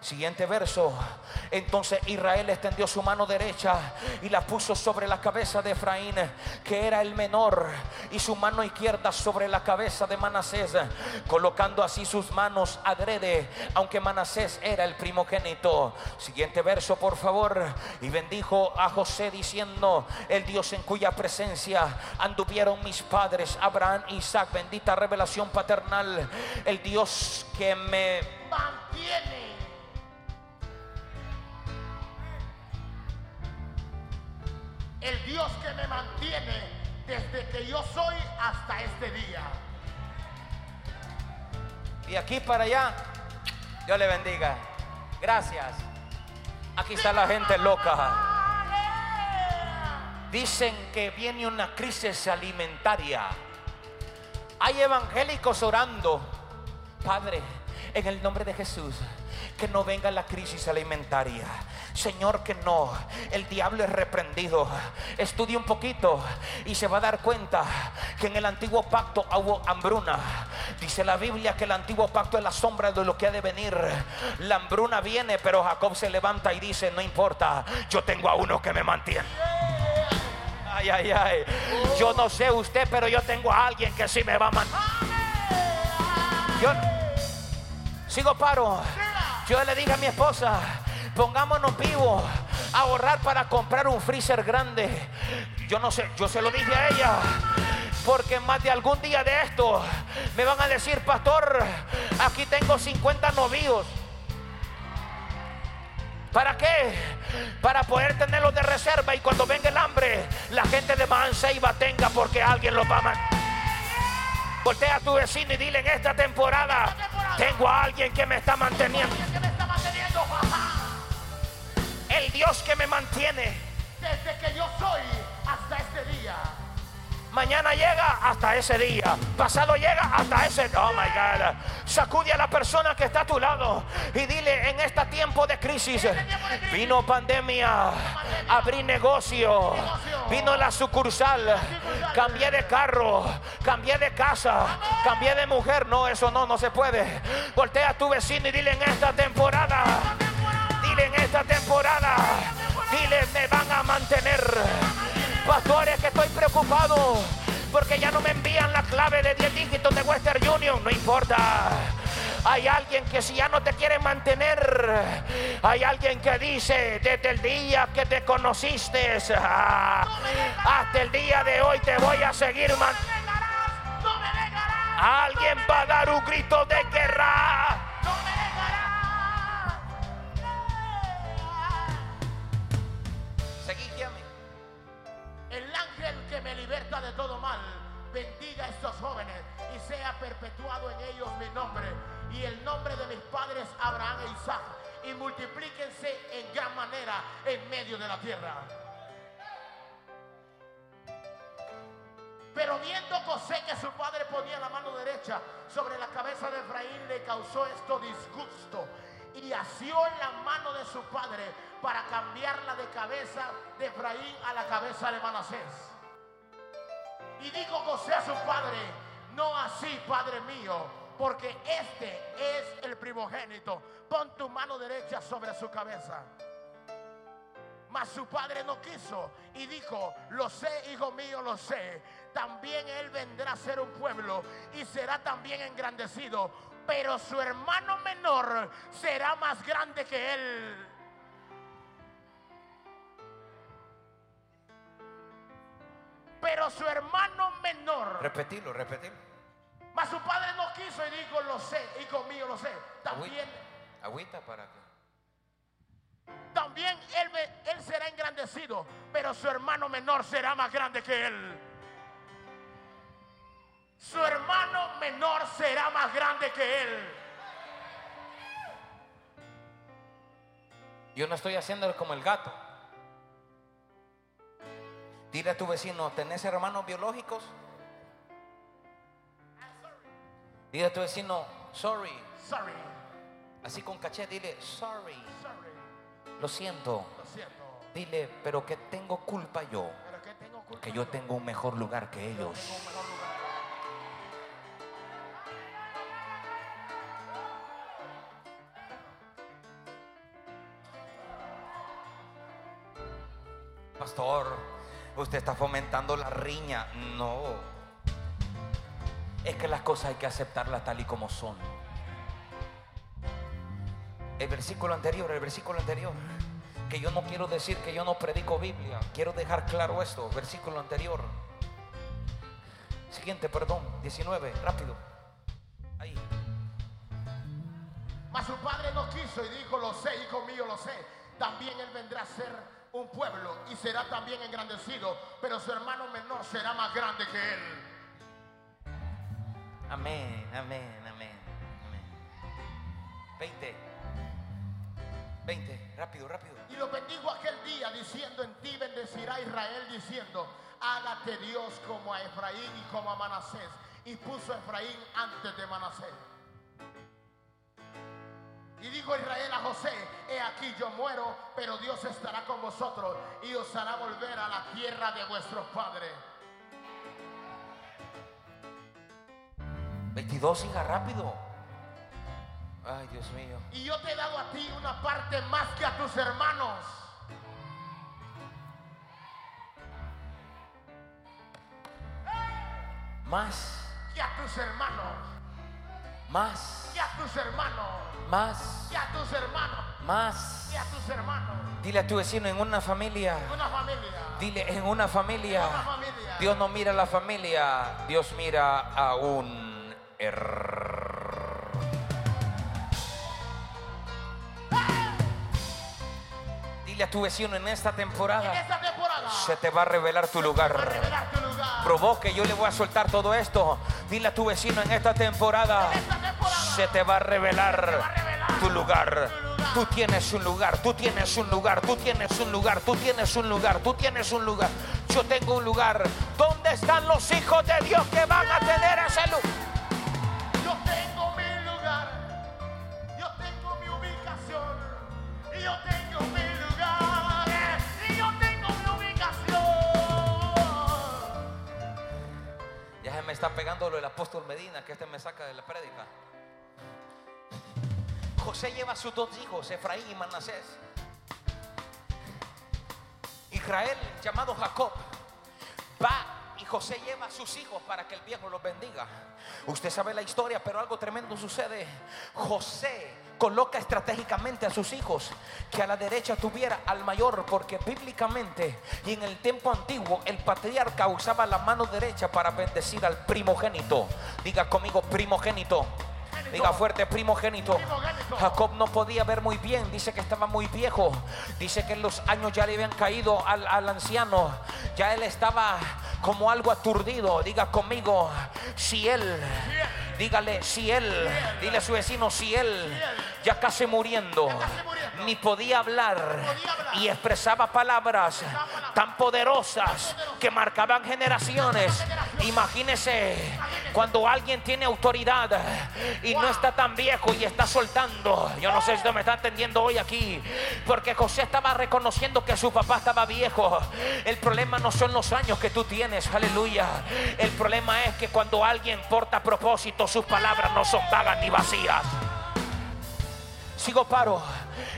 Siguiente verso. Entonces Israel extendió su mano derecha y la puso sobre la cabeza de Efraín, que era el menor, y su mano izquierda sobre la cabeza de Manasés, colocando así sus manos adrede, aunque Manasés era el primogénito. Siguiente verso, por favor. Y bendijo a José diciendo, el Dios en cuya presencia anduvieron mis padres, Abraham, Isaac, bendita revelación paternal, el Dios que me Mantiene. El Dios que me mantiene desde que yo soy hasta este día. Y aquí para allá, Dios le bendiga. Gracias. Aquí está la gente loca. Dicen que viene una crisis alimentaria. Hay evangélicos orando. Padre, en el nombre de Jesús, que no venga la crisis alimentaria. Señor, que no. El diablo es reprendido. Estudie un poquito y se va a dar cuenta que en el antiguo pacto hubo hambruna. Dice la Biblia que el antiguo pacto es la sombra de lo que ha de venir. La hambruna viene, pero Jacob se levanta y dice, no importa, yo tengo a uno que me mantiene. Ay, ay, ay. Yo no sé usted, pero yo tengo a alguien que sí me va a mantener. Yo sigo paro. Yo le dije a mi esposa, pongámonos vivos a ahorrar para comprar un freezer grande. Yo no sé, yo se lo dije a ella. Porque más de algún día de esto me van a decir, pastor, aquí tengo 50 novios. ¿Para qué? Para poder tenerlos de reserva y cuando venga el hambre, la gente de Manseiba tenga porque alguien los va a man- Voltea a tu vecino y dile en esta temporada, tengo a alguien que me está manteniendo. Alguien que me está manteniendo. El Dios que me mantiene. Desde que yo soy hasta este día. Mañana llega hasta ese día. Pasado llega hasta ese. Oh my God. Sacude a la persona que está a tu lado y dile: En este tiempo de crisis vino pandemia, abrí negocio, vino la sucursal, cambié de carro, cambié de casa, cambié de mujer. No, eso no, no se puede. Voltea a tu vecino y dile: En esta temporada, en esta temporada, dile: Me van a mantener. Pastores, que estoy preocupado porque ya no me envían la clave de 10 dígitos de Western Union. No importa. Hay alguien que si ya no te quiere mantener, hay alguien que dice, desde el día que te conociste ah, hasta el día de hoy te voy a seguir man- No me dejarás. No me dejarás. Alguien va a dar un grito de guerra. El ángel que me liberta de todo mal, bendiga a estos jóvenes y sea perpetuado en ellos mi nombre y el nombre de mis padres Abraham e Isaac y multiplíquense en gran manera en medio de la tierra. Pero viendo José que su padre ponía la mano derecha sobre la cabeza de Efraín, le causó esto disgusto y asió la mano de su padre para cambiarla de cabeza de Efraín a la cabeza de Manasés. Y dijo José a su padre, no así, padre mío, porque este es el primogénito. Pon tu mano derecha sobre su cabeza. Mas su padre no quiso y dijo, lo sé, hijo mío, lo sé. También él vendrá a ser un pueblo y será también engrandecido. Pero su hermano menor será más grande que él. Pero su hermano menor. Repetirlo, repetirlo. Mas su padre no quiso y dijo, lo sé, hijo mío, lo sé. También, Agüita para que. también él, él será engrandecido, pero su hermano menor será más grande que él. Su hermano menor será más grande que él. Yo no estoy haciendo como el gato. Dile a tu vecino, ¿tenés hermanos biológicos? Dile a tu vecino, sorry. Sorry, Así con caché, dile, sorry. sorry, Lo siento. lo siento. Dile, pero que tengo culpa yo. Pero que tengo culpa Que yo tengo un mejor lugar que ellos. Pastor, usted está fomentando la riña. No. Es que las cosas hay que aceptarlas tal y como son. El versículo anterior, el versículo anterior. Que yo no quiero decir que yo no predico Biblia. Quiero dejar claro esto. Versículo anterior. Siguiente, perdón. 19, rápido. Ahí. Mas su padre no quiso y dijo, lo sé, hijo mío, lo sé. También él vendrá a ser un pueblo y será también engrandecido, pero su hermano menor será más grande que él. Amén, amén, amén, amén. 20. 20, rápido, rápido. Y lo bendijo aquel día diciendo, en ti bendecirá Israel diciendo, hágate Dios como a Efraín y como a Manasés. Y puso a Efraín antes de Manasés. Y dijo Israel a José, he aquí yo muero, pero Dios estará con vosotros y os hará volver a la tierra de vuestros padres. 22, hija, rápido. Ay, Dios mío. Y yo te he dado a ti una parte más que a tus hermanos. Más. Que a tus hermanos. Más, y a tus hermanos, más, y a tus hermanos, más. y a tus hermanos. Dile a tu vecino en una familia. Una familia, Dile en una familia. una familia. Dios no mira a la familia, Dios mira a un er- Dile a tu vecino en esta En temporada esta temporada se te va a revelar tu va a lugar. Provoque, yo le voy a soltar todo esto. Dile a tu vecino en esta temporada En esta temporada se te va a revelar va a revelar tu lugar. tu lugar. Tú tienes un lugar, tú tienes un lugar, tú tienes un lugar, tú tienes un lugar, tú tienes un lugar. Yo tengo un lugar. ¿Dónde están los hijos de Dios que van a tener ese lugar? Yo tengo mi lugar, yo tengo mi ubicación, y yo tengo está pegando lo del apóstol Medina, que este me saca de la prédica. José lleva a sus dos hijos, Efraín y Manasés. Israel, llamado Jacob, va José lleva a sus hijos para que el viejo los bendiga. Usted sabe la historia, pero algo tremendo sucede. José coloca estratégicamente a sus hijos que a la derecha tuviera al mayor, porque bíblicamente y en el tiempo antiguo el patriarca usaba la mano derecha para bendecir al primogénito. Diga conmigo, primogénito. Diga fuerte, primogénito. Jacob no podía ver muy bien, dice que estaba muy viejo, dice que los años ya le habían caído al, al anciano, ya él estaba como algo aturdido, diga conmigo, si él, dígale, si él, dile a su vecino, si él, ya casi muriendo, ni podía hablar Podía hablar. y expresaba palabras tan poderosas que marcaban generaciones. Imagínese. cuando alguien tiene autoridad y no está tan viejo y está soltando. Yo no sé si me está entendiendo hoy aquí, porque José estaba reconociendo que su papá estaba viejo. El problema no son los años que tú tienes, aleluya. El problema es que cuando alguien porta propósito, sus palabras no son vagas ni vacías. Sigo paro.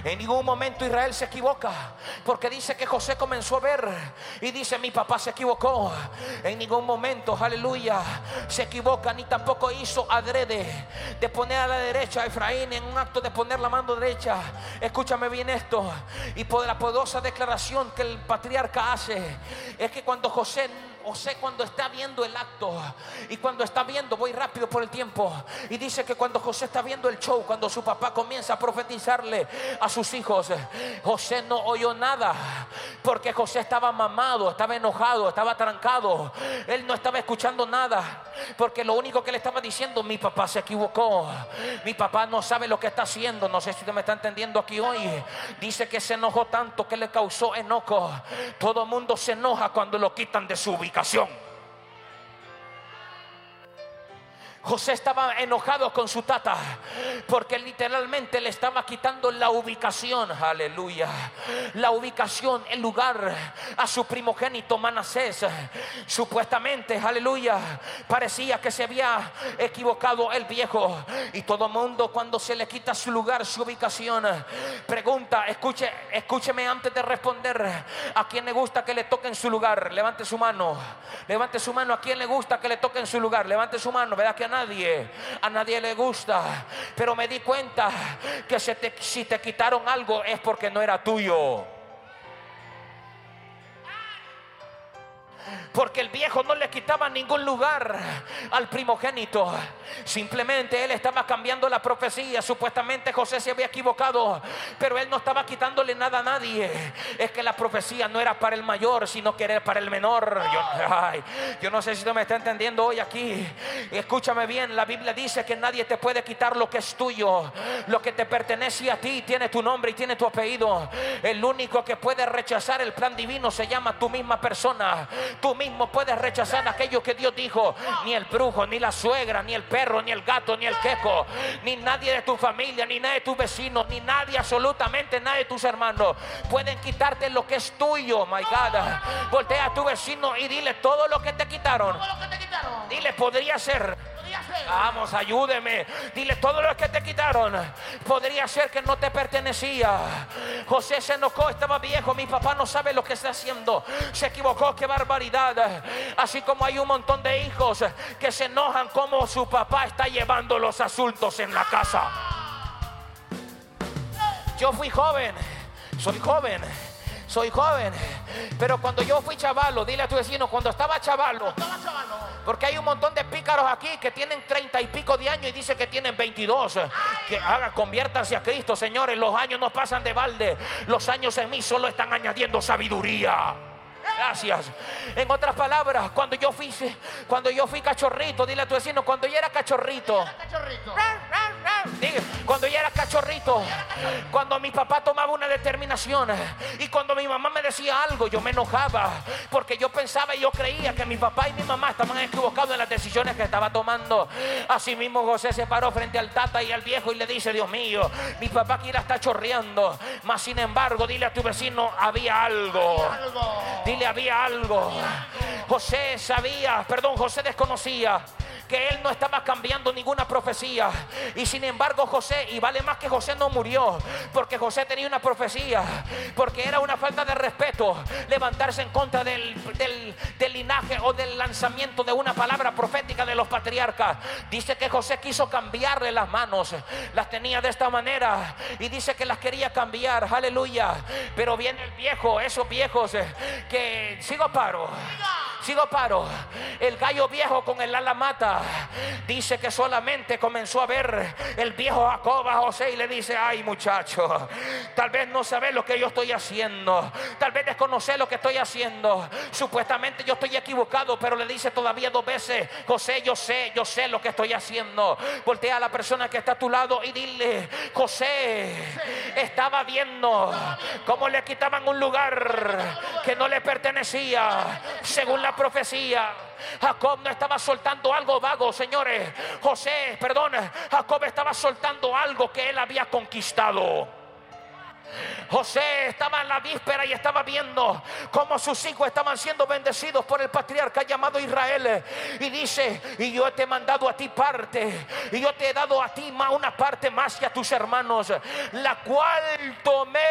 En ningún momento Israel se equivoca. Porque dice que José comenzó a ver. Y dice, mi papá se equivocó. En ningún momento, aleluya, se equivoca. Ni tampoco hizo adrede de poner a la derecha a Efraín en un acto de poner la mano derecha. Escúchame bien esto. Y por la poderosa declaración que el patriarca hace. Es que cuando José José cuando está viendo el acto. Y cuando está viendo, voy rápido por el tiempo, y dice que cuando José está viendo el show, cuando su papá comienza a profetizarle a sus hijos, José no oyó nada, porque José estaba mamado, estaba enojado, estaba trancado, él no estaba escuchando nada, porque lo único que le estaba diciendo, mi papá se equivocó, mi papá no sabe lo que está haciendo, no sé si usted me está entendiendo aquí hoy, dice que se enojó tanto que le causó enojo, todo mundo se enoja cuando lo quitan de su ubicación. José estaba enojado con su tata porque literalmente le estaba quitando la ubicación, aleluya, la ubicación, el lugar a su primogénito Manasés. Supuestamente, aleluya, parecía que se había equivocado el viejo y todo mundo cuando se le quita su lugar, su ubicación, pregunta, escuche, escúcheme antes de responder, ¿a quién le gusta que le toquen su lugar? Levante su mano, levante su mano, ¿a quién le gusta que le toquen su lugar? Levante su mano, ¿verdad que nadie? A nadie le gusta, pero me di cuenta que se te- si te quitaron algo es porque no era tuyo. Porque el viejo no le quitaba ningún lugar al primogénito. Simplemente él estaba cambiando la profecía. Supuestamente José se había equivocado, pero él no estaba quitándole nada a nadie. Es que la profecía no era para el mayor, sino que era para el menor. Yo, ay, yo no sé si usted me está entendiendo hoy aquí. Escúchame bien, la Biblia dice que nadie te puede quitar lo que es tuyo. Lo que te pertenece a ti tiene tu nombre y tiene tu apellido. El único que puede rechazar el plan divino se llama tu misma persona. Tú mismo puedes rechazar aquello que Dios dijo. Ni el brujo, ni la suegra, ni el perro, ni el gato, ni el queco, ni nadie de tu familia, ni nadie de tus vecinos, ni nadie, absolutamente nadie de tus hermanos pueden quitarte lo que es tuyo, my God. Voltea a tu vecino y dile todo lo que te quitaron. Todo lo que te quitaron. Dile, podría ser Vamos, ayúdeme. Dile todo lo que te quitaron. Podría ser que no te pertenecía. José se enojó, estaba viejo. Mi papá no sabe lo que está haciendo. Se equivocó, qué barbaridad. Así como hay un montón de hijos que se enojan como su papá está llevando los asuntos en la casa. Yo fui joven, soy joven, soy joven. Pero cuando yo fui chavalo, dile a tu vecino, cuando estaba chavalo, porque hay un montón de pícaros aquí que tienen treinta y pico de años y dicen que tienen 22. Que haga, conviértanse a Cristo, señores. Los años no pasan de balde. Los años en mí solo están añadiendo sabiduría. Gracias. En otras palabras, cuando yo fui, cuando yo fui cachorrito, dile a tu vecino, cuando yo era cachorrito. Cuando yo era cachorrito, cuando mi papá tomaba una determinación y cuando mi mamá me decía algo, yo me enojaba porque yo pensaba y yo creía que mi papá y mi mamá estaban equivocados en las decisiones que estaba tomando. Así mismo José se paró frente al tata y al viejo y le dice, Dios mío, mi papá quiera está chorreando, mas sin embargo, dile a tu vecino, había algo. Algo. Dile, había algo. José sabía, perdón, José desconocía que él no estaba cambiando ninguna profecía. Y sin embargo, José, y vale más que José no murió, porque José tenía una profecía, porque era una falta de respeto levantarse en contra del, del- del linaje o del lanzamiento de una palabra profética de los patriarcas. Dice que José quiso cambiarle las manos, las tenía de esta manera y dice que las quería cambiar, aleluya. Pero viene el viejo, esos viejos eh, que sigo paro. Sigo paro. El gallo viejo con el ala mata. Dice que solamente comenzó a ver el viejo Jacob a José y le dice, ay muchacho, tal vez no sabes lo que yo estoy haciendo. Tal vez desconoces lo que estoy haciendo. Supuestamente yo estoy equivocado, pero le dice todavía dos veces, José, yo sé, yo sé lo que estoy haciendo. Voltea a la persona que está a tu lado y dile, José, estaba viendo cómo le quitaban un lugar que no le pertenecía, según la profecía. Jacob no estaba soltando algo vago, señores. José, perdón, Jacob estaba soltando algo que él había conquistado. José estaba en la víspera y estaba viendo cómo sus hijos estaban siendo bendecidos por el patriarca llamado Israel. Y dice, y yo te he mandado a ti parte, y yo te he dado a ti más una parte más que a tus hermanos, la cual tomé.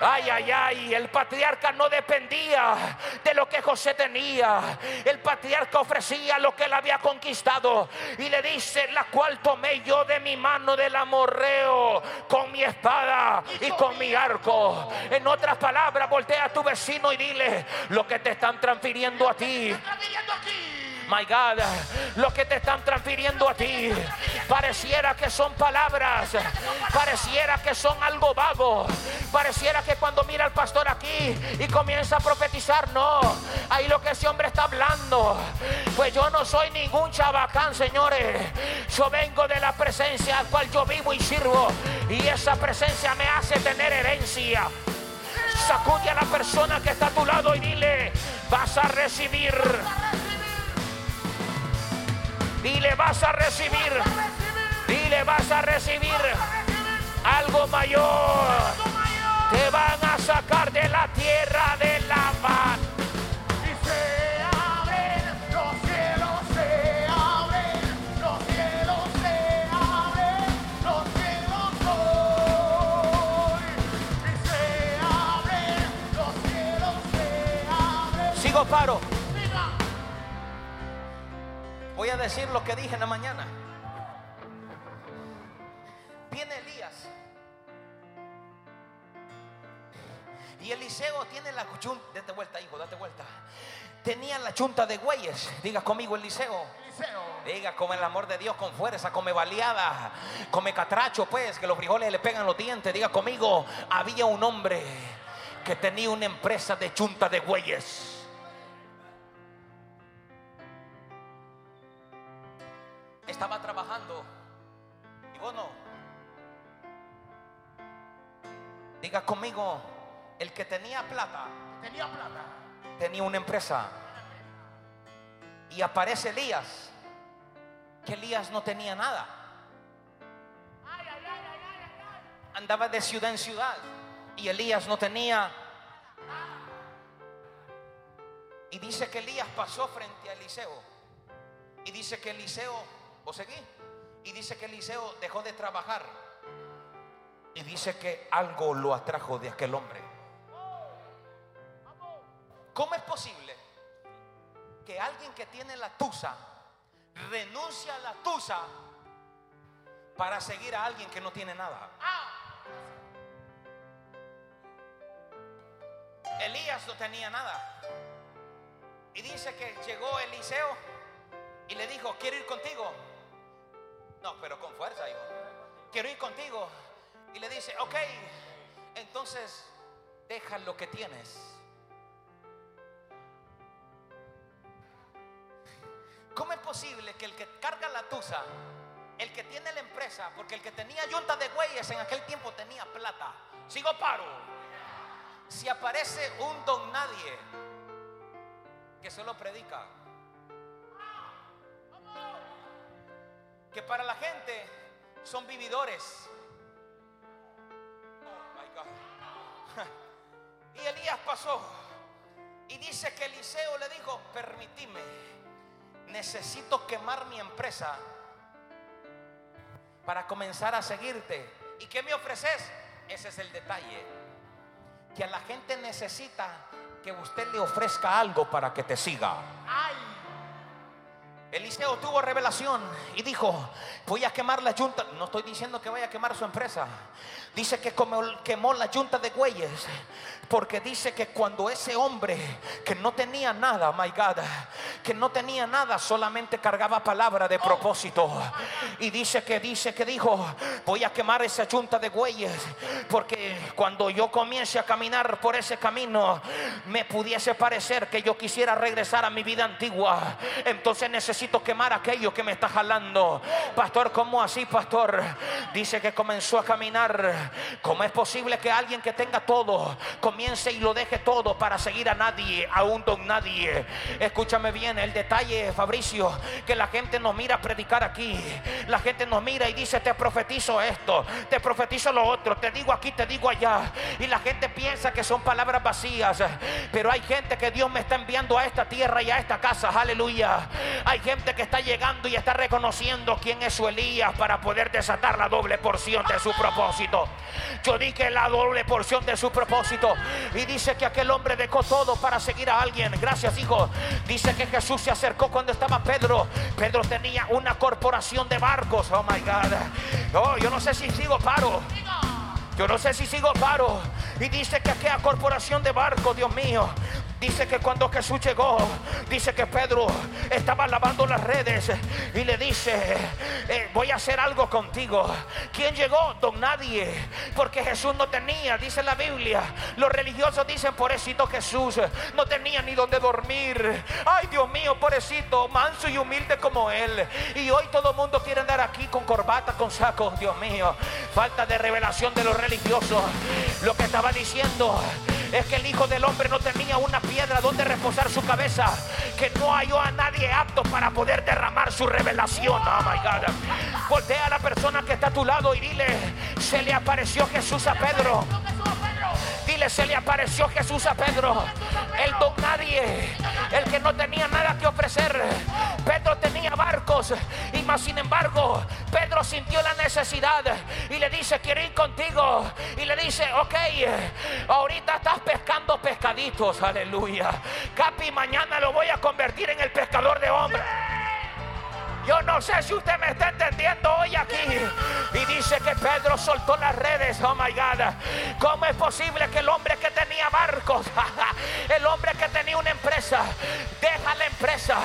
Ay, ay, ay, el patriarca no dependía de lo que José tenía. El patriarca ofrecía lo que él había conquistado. Y le dice, la cual tomé yo de mi mano del amorreo con mi espada y con mi arco. En otras palabras, voltea a tu vecino y dile lo que te están transfiriendo a ti. My God, lo que te están transfiriendo a ti pareciera que son palabras, pareciera que son algo vago, pareciera que cuando mira al pastor aquí y comienza a profetizar, no, ahí lo que ese hombre está hablando, pues yo no soy ningún chabacán, señores, yo vengo de la presencia al cual yo vivo y sirvo, y esa presencia me hace tener herencia. Sacude a la persona que está a tu lado y dile, vas a recibir. Dile, vas a recibir. Dile, vas a recibir algo mayor. Te van a sacar de la tierra de la paz. Y se Voy a decir lo que dije en la mañana. Viene Elías. Y Eliseo tiene la chunta. Date vuelta, hijo, date vuelta. Tenía la chunta de güeyes. Diga conmigo, Eliseo. Eliseo, Diga, come el amor de Dios con fuerza, come baleada, come catracho, pues, que los frijoles le pegan los dientes. Diga conmigo, había un hombre que tenía una empresa de chunta de güeyes. Diga conmigo, el que tenía plata tenía plata. tenía una empresa. Y aparece Elías, que Elías no tenía nada. Andaba de ciudad en ciudad y Elías no tenía. Y dice que Elías pasó frente a Eliseo Y dice que Eliseo, ¿o seguí? Y dice que Eliseo dejó de trabajar. Y dice que algo lo atrajo de aquel hombre. ¿Cómo es posible que alguien que tiene la tusa renuncia a la tusa para seguir a alguien que no tiene nada? Elías no tenía nada. Y dice que llegó Eliseo y le dijo, quiero ir contigo. No, pero con fuerza, hijo. Quiero ir contigo. Y le dice, ok, entonces deja lo que tienes. ¿Cómo es posible que el que carga la tusa, el que tiene la empresa, porque el que tenía yunta de güeyes en aquel tiempo tenía plata, sigo paro, si aparece un don nadie que solo predica, que para la gente son vividores. Y Elías pasó y dice que Eliseo le dijo, permitime, necesito quemar mi empresa para comenzar a seguirte. ¿Y qué me ofreces? Ese es el detalle. Que a la gente necesita que usted le ofrezca algo para que te siga. Eliseo tuvo revelación y dijo, voy a quemar la yunta. No estoy diciendo que vaya a quemar su empresa. Dice que quemó la yunta de güeyes. Porque dice que cuando ese hombre que no tenía nada, my God, que no tenía nada, solamente cargaba palabra de propósito. Y dice que dice que dijo, voy a quemar esa yunta de güeyes. Porque cuando yo comience a caminar por ese camino, me pudiese parecer que yo quisiera regresar a mi vida antigua. Entonces necesito quemar aquello que me está jalando. Pastor, ¿cómo así, pastor? Dice que comenzó a caminar. ¿Cómo es posible que alguien que tenga todo comience y lo deje todo para seguir a nadie, a un don nadie? Escúchame bien, el detalle, Fabricio, que la gente nos mira a predicar aquí. La gente nos mira y dice, te profetizo esto, te profetizo lo otro, te digo aquí, te digo allá. Y la gente piensa que son palabras vacías. Pero hay gente que Dios me está enviando a esta tierra y a esta casa. Aleluya. Hay gente que está llegando y está reconociendo quién es su Elías para poder desatar la doble porción de su propósito. Yo dije la doble porción de su propósito. Y dice que aquel hombre dejó todo para seguir a alguien. Gracias, hijo. Dice que Jesús se acercó cuando estaba Pedro. Pedro tenía una corporación de barcos. Oh my God. Oh, yo no sé si sigo paro. Yo no sé si sigo paro. Y dice que aquella corporación de barcos, Dios mío. Dice que cuando Jesús llegó, dice que Pedro estaba lavando las redes y le dice, eh, voy a hacer algo contigo. ¿Quién llegó? Don nadie. Porque Jesús no tenía, dice la Biblia. Los religiosos dicen, pobrecito Jesús, no tenía ni donde dormir. Ay, Dios mío, pobrecito, manso y humilde como él. Y hoy todo el mundo quiere andar aquí con corbata, con sacos, Dios mío. Falta de revelación de los religiosos. Lo que estaba diciendo es que el Hijo del Hombre no tenía una piedra donde reposar su cabeza, que no halló a nadie apto para poder derramar su revelación. Oh my God. Voltea a la persona que está a tu lado y dile, se le apareció Jesús a Pedro. Dile, se le apareció Jesús a Pedro. El don nadie, el que no tenía nada que ofrecer. Pedro tenía barcos y más sin embargo, Pedro sintió la necesidad y le dice, quiero ir contigo. Y le dice, ok, ahorita estás pescando pescaditos, aleluya. Capi, mañana lo voy a convertir en el pescador de hombres. Yo no sé si usted me está entendiendo hoy aquí. Y dice que Pedro soltó las redes. Oh my God. ¿Cómo es posible que el hombre que tenía barcos, el hombre que tenía una empresa, deja la empresa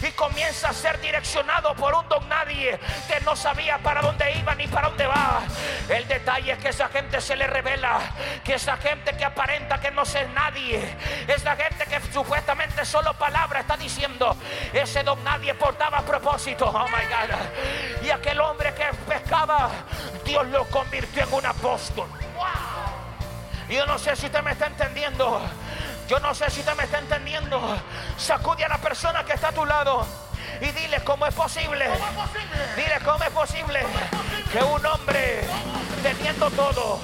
y comienza a ser direccionado por un don nadie que no sabía para dónde iba ni para dónde va? El detalle es que esa gente se le revela, que esa gente que aparenta que no sé nadie, esa gente que supuestamente solo palabra está diciendo, ese don nadie portaba propósito. Oh my God. Y aquel hombre que pescaba, Dios lo convirtió en un apóstol. Y Yo no sé si usted me está entendiendo. Yo no sé si usted me está entendiendo. Sacude a la persona que está a tu lado y dile cómo es posible. ¿Cómo es posible? Dile cómo es posible que un hombre teniendo todo,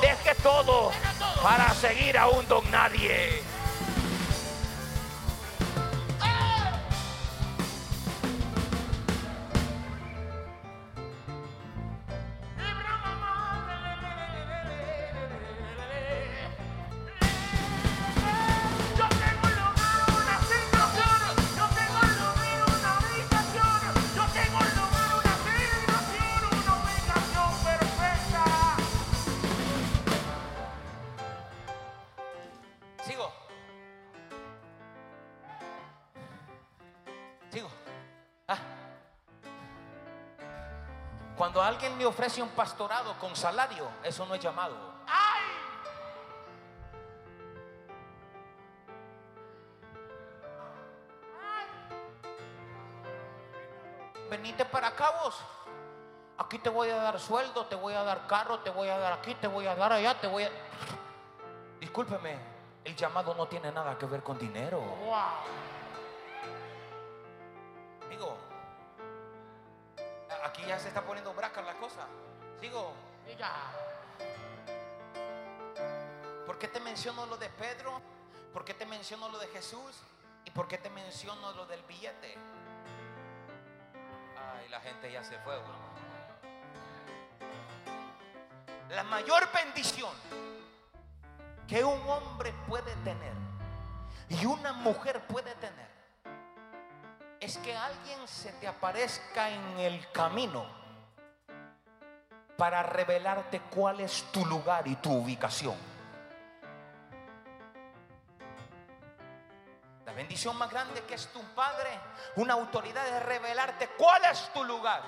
deje todo Deje todo. para seguir a un don nadie. Me ofrece un pastorado con salario, eso no es llamado. ¡Ay! Venite para acá vos. Aquí te voy a dar sueldo, te voy a dar carro, te voy a dar aquí, te voy a dar allá, te voy a... Discúlpeme, el llamado no tiene nada que ver con dinero. ¡Wow! Aquí ya se está poniendo braca la cosa. Sigo, Diga. ¿por qué te menciono lo de Pedro? ¿Por qué te menciono lo de Jesús? ¿Y por qué te menciono lo del billete? Ay, la gente ya se fue. La mayor bendición que un hombre puede tener y una mujer puede tener es que alguien se te aparezca en el camino para revelarte cuál es tu lugar y tu ubicación. La bendición más grande que es tu padre, una autoridad de revelarte cuál es tu lugar.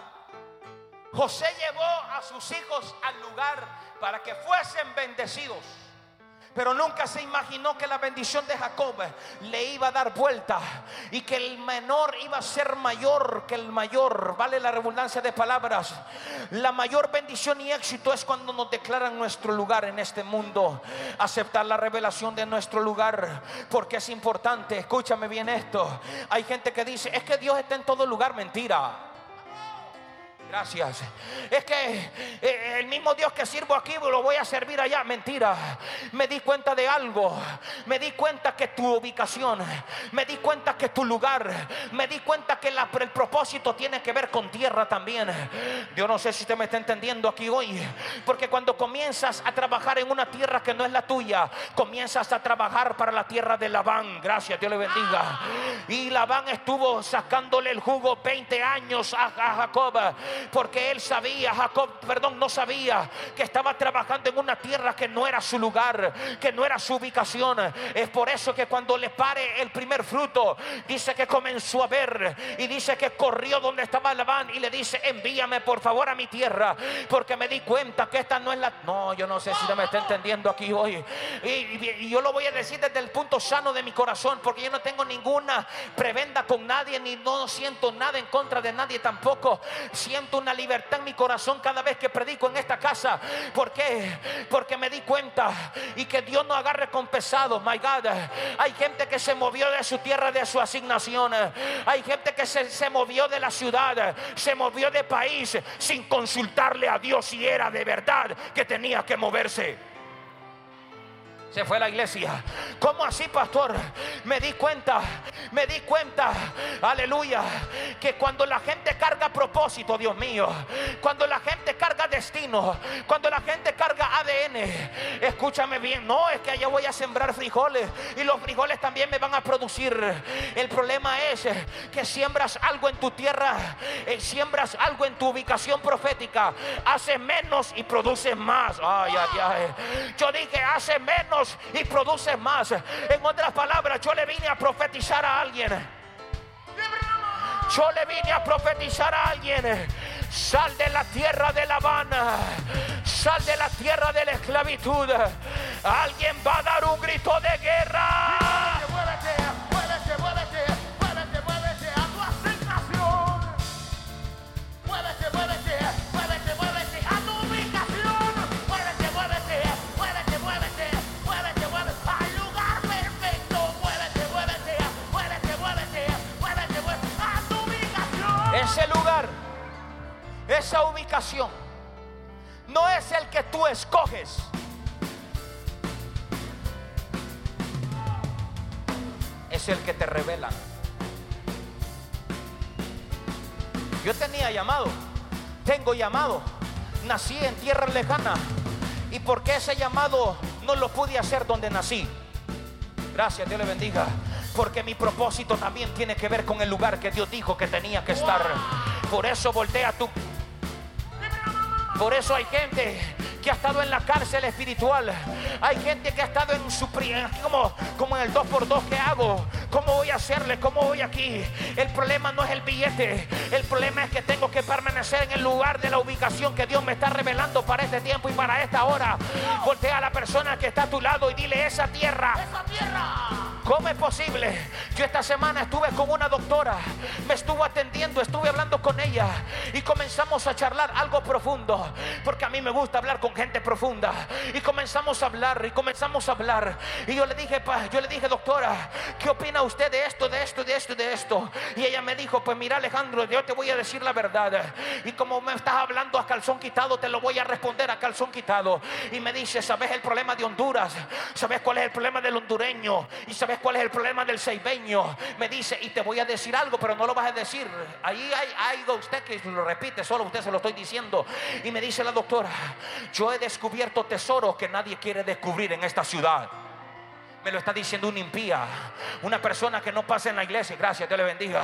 José llevó a sus hijos al lugar para que fuesen bendecidos. Pero nunca se imaginó que la bendición de Jacob le iba a dar vuelta y que el menor iba a ser mayor que el mayor. Vale la redundancia de palabras. La mayor bendición y éxito es cuando nos declaran nuestro lugar en este mundo. Aceptar la revelación de nuestro lugar. Porque es importante. Escúchame bien esto. Hay gente que dice, es que Dios está en todo lugar. Mentira. Gracias. Es que eh, el mismo Dios que sirvo aquí lo voy a servir allá. Mentira. Me di cuenta de algo. Me di cuenta que tu ubicación, me di cuenta que tu lugar, me di cuenta que el propósito tiene que ver con tierra también. Yo no sé si usted me está entendiendo aquí hoy. Porque cuando comienzas a trabajar en una tierra que no es la tuya, comienzas a trabajar para la tierra de Labán. Gracias, Dios le bendiga. Y Labán estuvo sacándole el jugo 20 años a, a Jacob. Porque él sabía, Jacob, perdón, no sabía que estaba trabajando en una tierra que no era su lugar, que no era su ubicación. Es por eso que cuando le pare el primer fruto, dice que comenzó a ver y dice que corrió donde estaba Labán y le dice, envíame por favor a mi tierra, porque me di cuenta que esta no es la... No, yo no sé si usted me está entendiendo aquí hoy. Y yo lo voy a decir desde el punto sano de mi corazón, porque yo no tengo ninguna prebenda con nadie, ni no siento nada en contra de nadie tampoco. Siento una libertad en mi corazón cada vez que predico en esta casa. ¿Por qué? Porque me di cuenta y que Dios no agarre con pesado. My God, hay gente que se movió de su tierra, de su asignación. Hay gente que se, se movió de la ciudad, se movió de país sin consultarle a Dios si era de verdad que tenía que moverse. Se fue la iglesia. ¿Cómo así, pastor? Me di cuenta, me di cuenta, aleluya, que cuando la gente carga propósito, Dios mío, cuando la gente carga destino, cuando la gente carga ADN, escúchame bien, no es que allá voy a sembrar frijoles y los frijoles también me van a producir. El problema es que siembras algo en tu tierra, eh, siembras algo en tu ubicación profética, haces menos y produces más. Ay, ay, ay. Yo dije, hace menos y produces más. En otras palabras, yo le vine a profetizar a alguien. Yo le vine a profetizar a alguien. Sal de la tierra de La Habana. Sal de la tierra de la esclavitud. Alguien va a dar un grito de guerra. Ese lugar, esa ubicación, no es el que tú escoges. Es el que te revela. Yo tenía llamado, tengo llamado, nací en tierra lejana. ¿Y por qué ese llamado no lo pude hacer donde nací? Gracias, Dios le bendiga. Porque mi propósito también tiene que ver con el lugar que Dios dijo que tenía que estar. Por eso voltea tu. Por eso hay gente que ha estado en la cárcel espiritual. Hay gente que ha estado en su como, como en el 2x2 que hago. ¿Cómo voy a hacerle? ¿Cómo voy aquí? El problema no es el billete. El problema es que tengo que permanecer en el lugar de la ubicación que Dios me está revelando para este tiempo y para esta hora. Voltea a la persona que está a tu lado y dile esa tierra. esa tierra. ¿Cómo es posible? Yo esta semana estuve con una doctora, me estuvo atendiendo, estuve hablando con ella y comenzamos a charlar algo profundo, porque a mí me gusta hablar con gente profunda. Y comenzamos a hablar y comenzamos a hablar. Y yo le dije, pa, yo le dije, doctora, ¿qué opina usted de esto, de esto, de esto, de esto? Y ella me dijo, pues mira Alejandro, yo te voy a decir la verdad. Y como me estás hablando a calzón quitado, te lo voy a responder a calzón quitado. Y me dice, ¿sabes el problema de Honduras? ¿Sabes cuál es el problema del hondureño? ¿Y sabes cuál es el problema del seibeño? Me dice, y te voy a decir algo, pero no lo vas a decir. Ahí hay algo usted que lo repite, solo usted se lo estoy diciendo. Y me dice la doctora, yo he descubierto tesoros que nadie quiere descubrir en esta ciudad. Me lo está diciendo una impía, una persona que no pasa en la iglesia. Gracias, Dios le bendiga.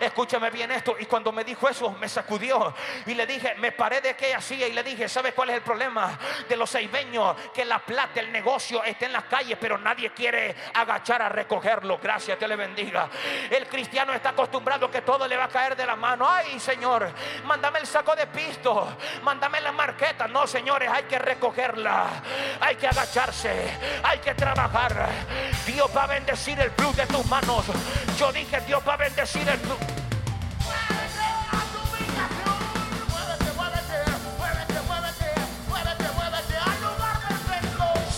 Escúchame bien esto. Y cuando me dijo eso, me sacudió. Y le dije, me paré de qué hacía. Y le dije, ¿sabes cuál es el problema de los seibeños? Que la plata, el negocio está en las calles, pero nadie quiere agachar a recogerlo. Gracias, Dios le bendiga. El cristiano está acostumbrado a que todo le va a caer de la mano. Ay, Señor, mándame el saco de pisto. Mándame la marqueta. No, señores, hay que recogerla. Hay que agacharse. Hay que trabajar. Dios va a bendecir el plus de tus manos. Yo dije, Dios va a bendecir el plus.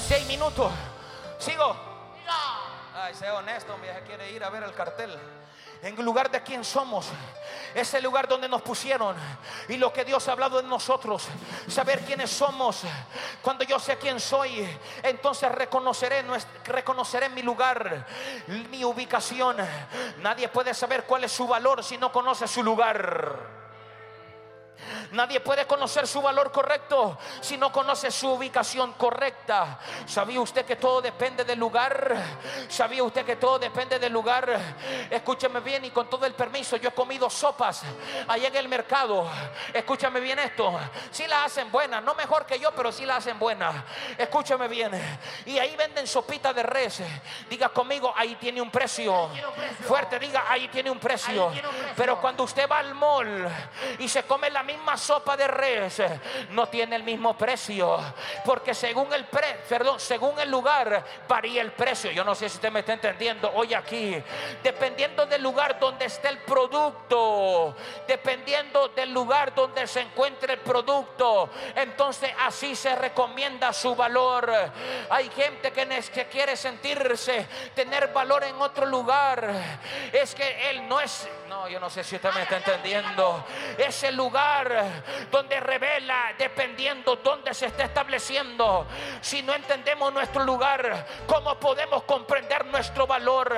Seis minutos. Sigo. Ay, sea honesto, me quiere ir a ver el cartel. En lugar de quién somos, es el lugar donde nos pusieron y lo que Dios ha hablado de nosotros. Saber quiénes somos. Cuando yo sé quién soy, entonces reconoceré mi lugar, mi ubicación. Nadie puede saber cuál es su valor si no conoce su lugar. Nadie puede conocer su valor correcto si no conoce su ubicación correcta. ¿Sabía usted que todo depende del lugar? ¿Sabía usted que todo depende del lugar? Escúcheme bien y con todo el permiso, yo he comido sopas allá en el mercado. Escúchame bien esto. Si la hacen buenas, no mejor que yo, pero sí la hacen buenas. Escúchame bien. Y ahí venden sopita de res. Diga conmigo, ahí tiene un precio. Fuerte, diga, ahí tiene un precio. Ahí tiene un precio. Pero cuando usted va al mall y se come la misma sopa de res, no tiene el mismo precio. Porque según el pre, perdón, según el lugar varía el precio. Yo no sé si usted me está entendiendo hoy aquí. Dependiendo del lugar donde esté el producto, dependiendo del lugar donde se encuentre el producto, entonces así se recomienda su valor. Hay gente que, que quiere sentirse, tener valor en otro lugar. Es que él no es, no, yo no sé si usted me está entendiendo. Es el lugar donde revela, dependiendo dónde se está estableciendo. Si no entendemos nuestro lugar, ¿cómo podemos comprender nuestro valor?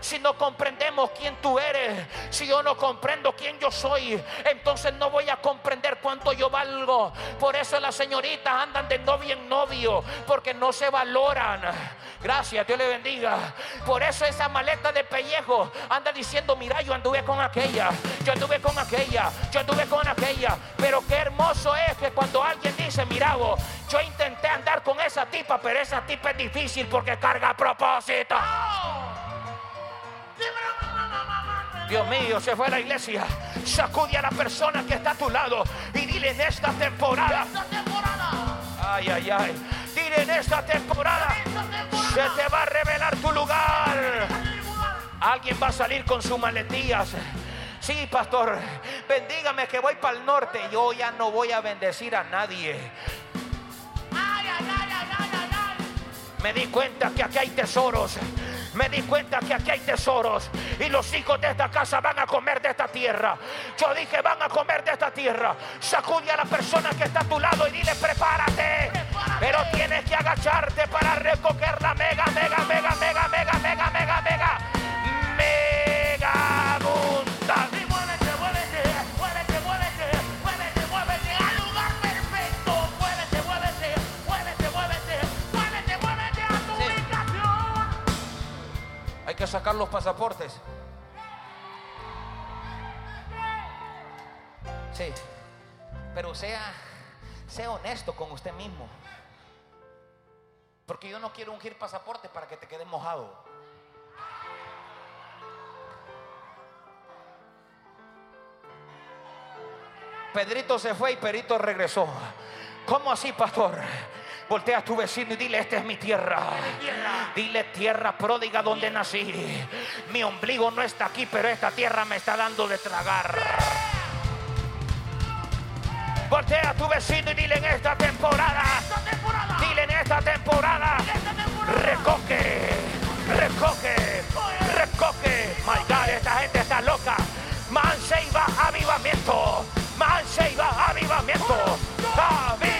Si no comprendemos quién tú eres, si yo no comprendo quién yo soy, entonces no voy a comprender cuánto yo valgo. Por eso las señoritas andan de novio en novio, porque no se valoran. Gracias, Dios le bendiga. Por eso esa maleta de pellejo anda diciendo, mira, yo anduve con aquella, yo anduve con aquella, yo anduve con aquella. Pero qué hermoso es que cuando alguien dice, mira, vos, yo intenté andar con esa tipa, pero esa tipa es difícil porque carga a propósito. Dios mío, se fue a la iglesia. Sacude a la persona que está a tu lado y dile en esta temporada. Esta temporada. Ay, ay, ay. Dile en esta temporada. Esta temporada. Se te va a revelar tu lugar. Alguien va a salir con sus maletías. Sí, pastor, bendígame que voy para el norte. Yo ya no voy a bendecir a nadie. Me di cuenta que aquí hay tesoros. Me di cuenta que aquí hay tesoros y los hijos de esta casa van a comer de esta tierra. Yo dije, van a comer de esta tierra. Sacude a la persona que está a tu lado y dile, prepárate. Pero tienes que agacharte para recoger la mega, mega, mega, mega, mega, mega, mega, mega que sacar los pasaportes. Sí, pero sea, sea honesto con usted mismo. Porque yo no quiero ungir pasaporte para que te quede mojado. Pedrito se fue y Perito regresó. ¿Cómo así, pastor? Voltea a tu vecino y dile, esta es mi tierra. Dile tierra pródiga donde nací. Mi ombligo no está aquí, pero esta tierra me está dando de tragar. Voltea a tu vecino y dile en esta temporada. Dile en esta temporada. Recoge, recoge, recoge. My God, esta gente está loca. Man se iba avivamiento. Man se iba avivamiento. Avivamiento.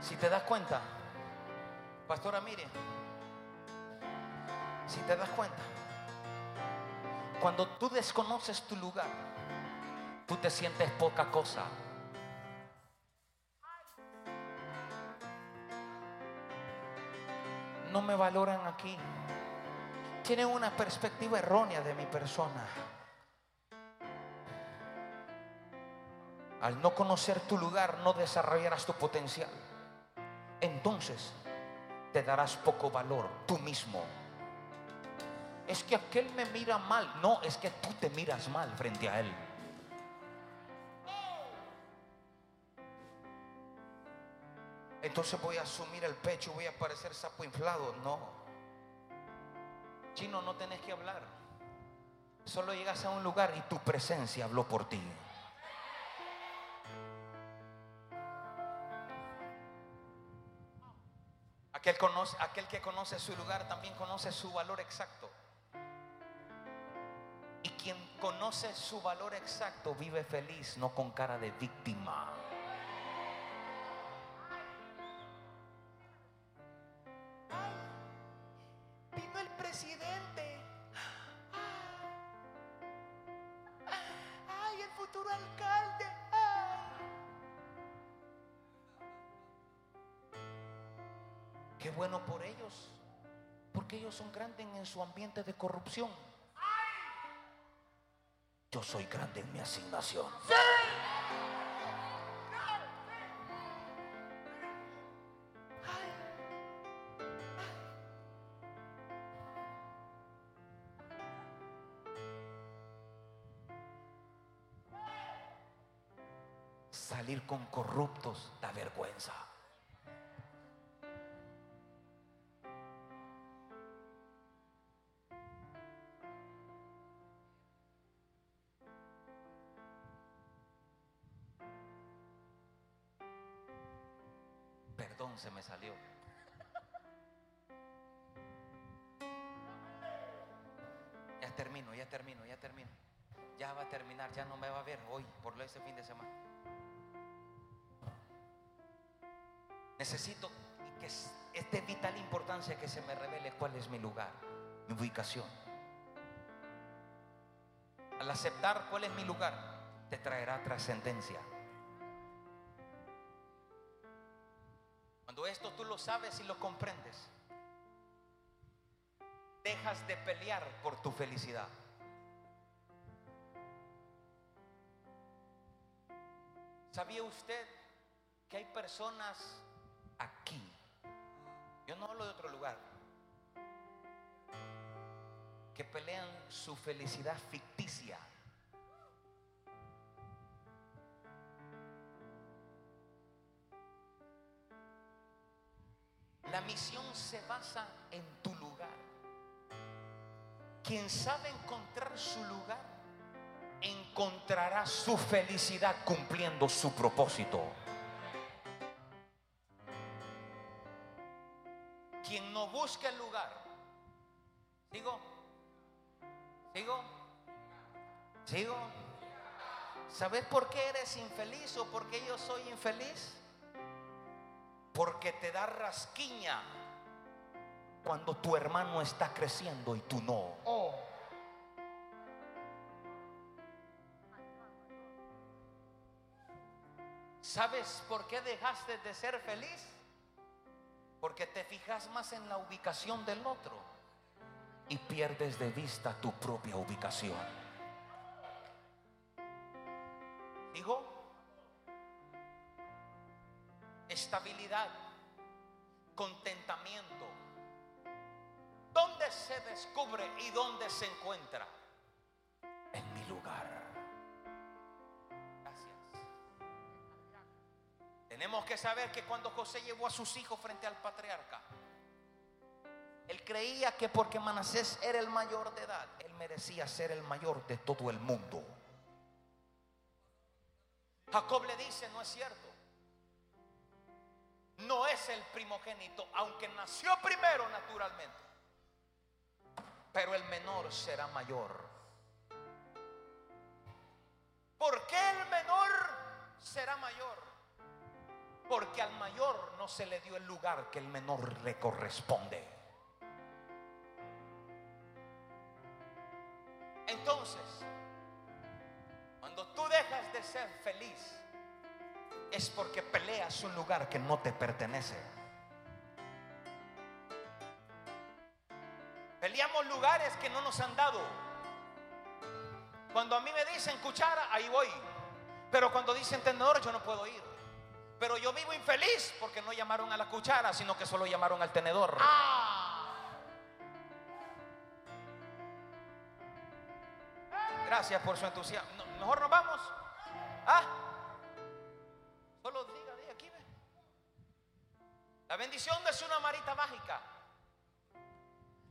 Si te das cuenta, pastora, mire, si te das cuenta, cuando tú desconoces tu lugar, tú te sientes poca cosa. No me valoran aquí. Tienen una perspectiva errónea de mi persona. Al no conocer tu lugar, no desarrollarás tu potencial. Entonces, te darás poco valor tú mismo. Es que aquel me mira mal. No, es que tú te miras mal frente a él. Entonces voy a asumir el pecho, voy a parecer sapo inflado. No. Chino, no tenés que hablar. Solo llegas a un lugar y tu presencia habló por ti. Aquel, conoce, aquel que conoce su lugar también conoce su valor exacto. Y quien conoce su valor exacto vive feliz, no con cara de víctima. Su ambiente de corrupción. Yo soy grande en mi asignación. Salir con corruptos da vergüenza. Se me salió. Ya termino, ya termino, ya termino. Ya va a terminar, ya no me va a ver hoy, por ese fin de semana. Necesito que es de vital importancia que se me revele cuál es mi lugar, mi ubicación. Al aceptar cuál es mi lugar, te traerá trascendencia. Esto tú lo sabes y lo comprendes, dejas de pelear por tu felicidad. ¿Sabía usted que hay personas aquí? Yo no hablo de otro lugar. Que pelean su felicidad ficticia. La misión se basa en tu lugar. Quien sabe encontrar su lugar, encontrará su felicidad cumpliendo su propósito. Quien no busca el lugar, ¿sigo? ¿Sigo? ¿Sigo? ¿Sabes por qué eres infeliz o por qué yo soy infeliz? porque te da rasquiña cuando tu hermano está creciendo y tú no. Oh. ¿Sabes por qué dejaste de ser feliz? Porque te fijas más en la ubicación del otro y pierdes de vista tu propia ubicación. Digo, estabilidad, contentamiento. ¿Dónde se descubre y dónde se encuentra? En mi lugar. Gracias. Tenemos que saber que cuando José llevó a sus hijos frente al patriarca, él creía que porque Manasés era el mayor de edad, él merecía ser el mayor de todo el mundo. Jacob le dice, no es cierto. No es el primogénito, aunque nació primero naturalmente. Pero el menor será mayor. ¿Por qué el menor será mayor? Porque al mayor no se le dio el lugar que el menor le corresponde. Entonces, cuando tú dejas de ser feliz, es porque peleas un lugar que no te pertenece. Peleamos lugares que no nos han dado. Cuando a mí me dicen cuchara, ahí voy. Pero cuando dicen tenedor, yo no puedo ir. Pero yo vivo infeliz porque no llamaron a la cuchara, sino que solo llamaron al tenedor. Gracias por su entusiasmo. Mejor nos vamos. Ah, solo diga, diga aquí. La bendición no es una marita mágica.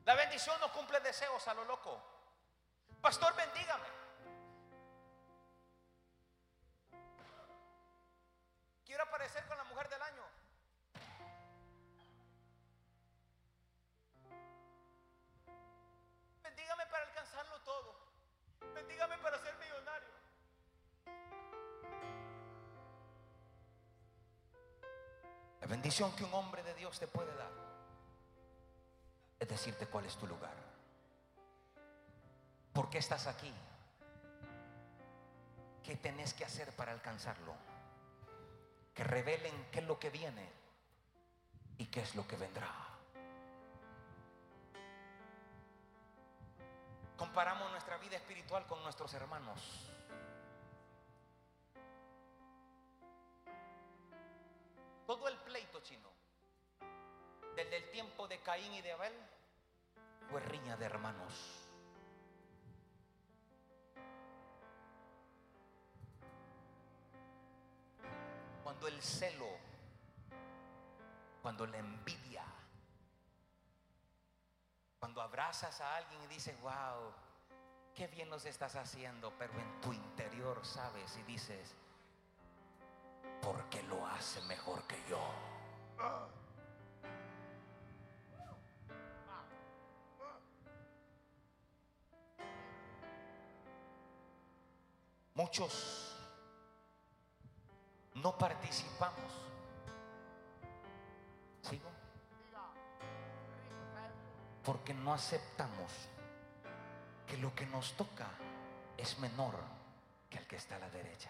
La bendición no cumple deseos a lo loco. Pastor, bendígame. Quiero aparecer con la mujer del año. Bendición que un hombre de Dios te puede dar es decirte cuál es tu lugar. ¿Por qué estás aquí? ¿Qué tenés que hacer para alcanzarlo? Que revelen qué es lo que viene y qué es lo que vendrá. Comparamos nuestra vida espiritual con nuestros hermanos. Todo el desde el tiempo de Caín y de Abel, fue riña de hermanos. Cuando el celo, cuando la envidia, cuando abrazas a alguien y dices, wow, qué bien nos estás haciendo, pero en tu interior sabes y dices, porque lo hace mejor que yo. Muchos no participamos. ¿Sigo? Porque no aceptamos que lo que nos toca es menor que el que está a la derecha.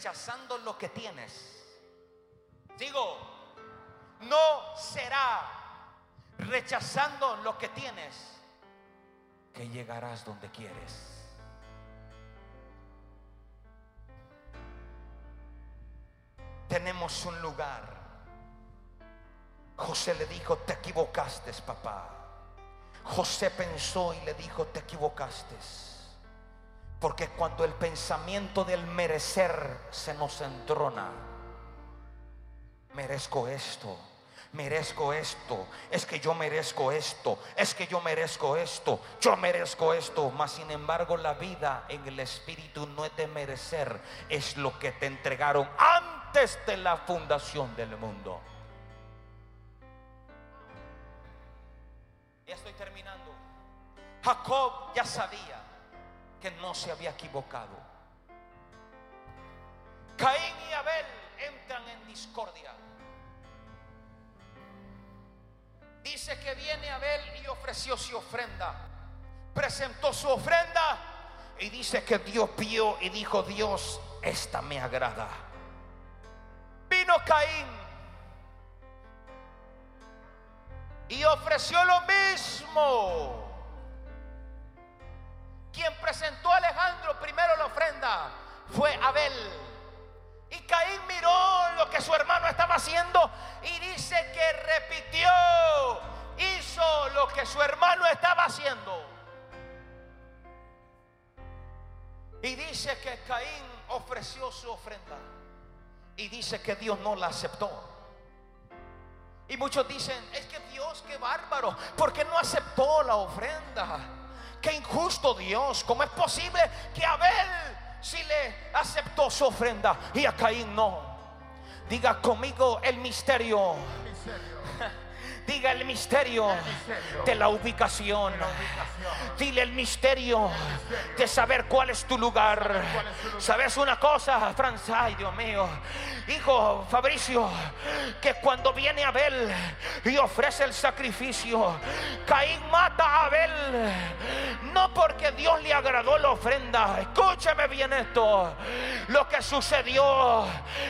Rechazando lo que tienes. Digo, no será rechazando lo que tienes que llegarás donde quieres. Tenemos un lugar. José le dijo, te equivocaste, papá. José pensó y le dijo, te equivocaste. Porque cuando el pensamiento del merecer se nos entrona, merezco esto, merezco esto, es que yo merezco esto, es que yo merezco esto, yo merezco esto, mas sin embargo la vida en el espíritu no es de merecer, es lo que te entregaron antes de la fundación del mundo. Ya estoy terminando. Jacob ya sabía que no se había equivocado. Caín y Abel entran en discordia. Dice que viene Abel y ofreció su ofrenda. Presentó su ofrenda y dice que Dios vio y dijo, Dios, esta me agrada. Vino Caín y ofreció lo mismo. Quien presentó a Alejandro primero la ofrenda fue Abel. Y Caín miró lo que su hermano estaba haciendo y dice que repitió, hizo lo que su hermano estaba haciendo. Y dice que Caín ofreció su ofrenda. Y dice que Dios no la aceptó. Y muchos dicen, es que Dios, qué bárbaro, porque no aceptó la ofrenda? Qué injusto Dios, ¿cómo es posible que Abel si le aceptó su ofrenda y a Caín no? Diga conmigo el misterio. Misterio. Diga el misterio de la ubicación. Dile el misterio de saber cuál es tu lugar. cuál es tu lugar. ¿Sabes una cosa, Franz? Ay, Dios mío. Hijo Fabricio, que cuando viene Abel y ofrece el sacrificio, Caín mata a Abel. No porque Dios le agradó la ofrenda. Escúcheme bien esto. Lo que sucedió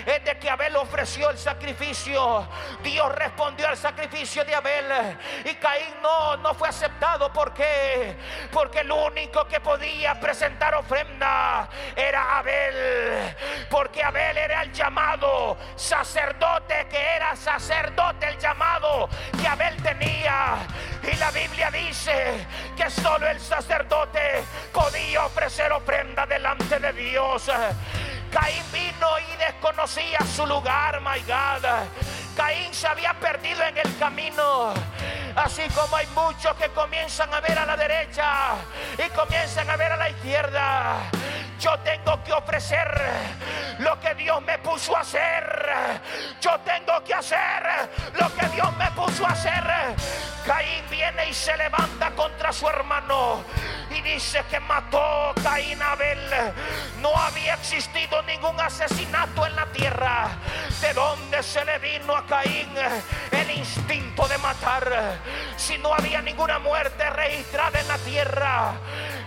es de que Abel ofreció el sacrificio. Dios respondió al sacrificio Abel. Y Caín no, no fue aceptado. ¿Por qué? Porque el único que podía presentar ofrenda era Abel. Porque Abel era el llamado sacerdote que era sacerdote el llamado que Abel tenía. Y la Biblia dice que solo el sacerdote podía ofrecer ofrenda delante de Dios. Caín vino y desconocía su lugar, my God. Caín se había perdido en el camino. Así como hay muchos que comienzan a ver a la derecha y comienzan a ver a la izquierda. Yo tengo que ofrecer lo que Dios me puso a hacer. Yo tengo que hacer lo que Dios me puso a hacer. Caín viene y se levanta contra su hermano y dice que mató Caín Abel. No había existido ningún asesinato en la tierra. ¿De dónde se le vino a Caín el instinto de matar? Si no había ninguna muerte registrada en la tierra.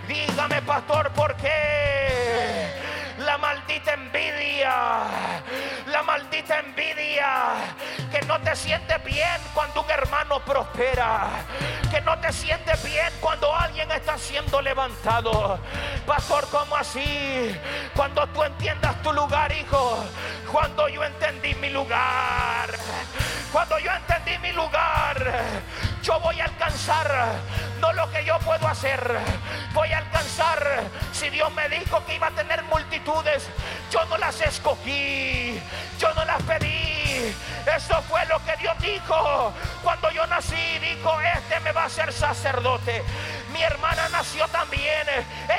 Dígame, pastor, ¿por qué? La maldita envidia, la maldita envidia, que no te sientes bien cuando un hermano prospera, que no te sientes bien cuando alguien está siendo levantado. Pastor, ¿cómo así? Cuando tú entiendas tu lugar, hijo, cuando yo entendí mi lugar, cuando yo entendí mi lugar, yo voy a alcanzar no lo que yo puedo hacer, voy a alcanzar. Si Dios me dijo que iba a tener yo no las escogí, yo no las pedí, eso fue lo que Dios dijo cuando yo nací, dijo, este me va a ser sacerdote. Mi hermana nació también,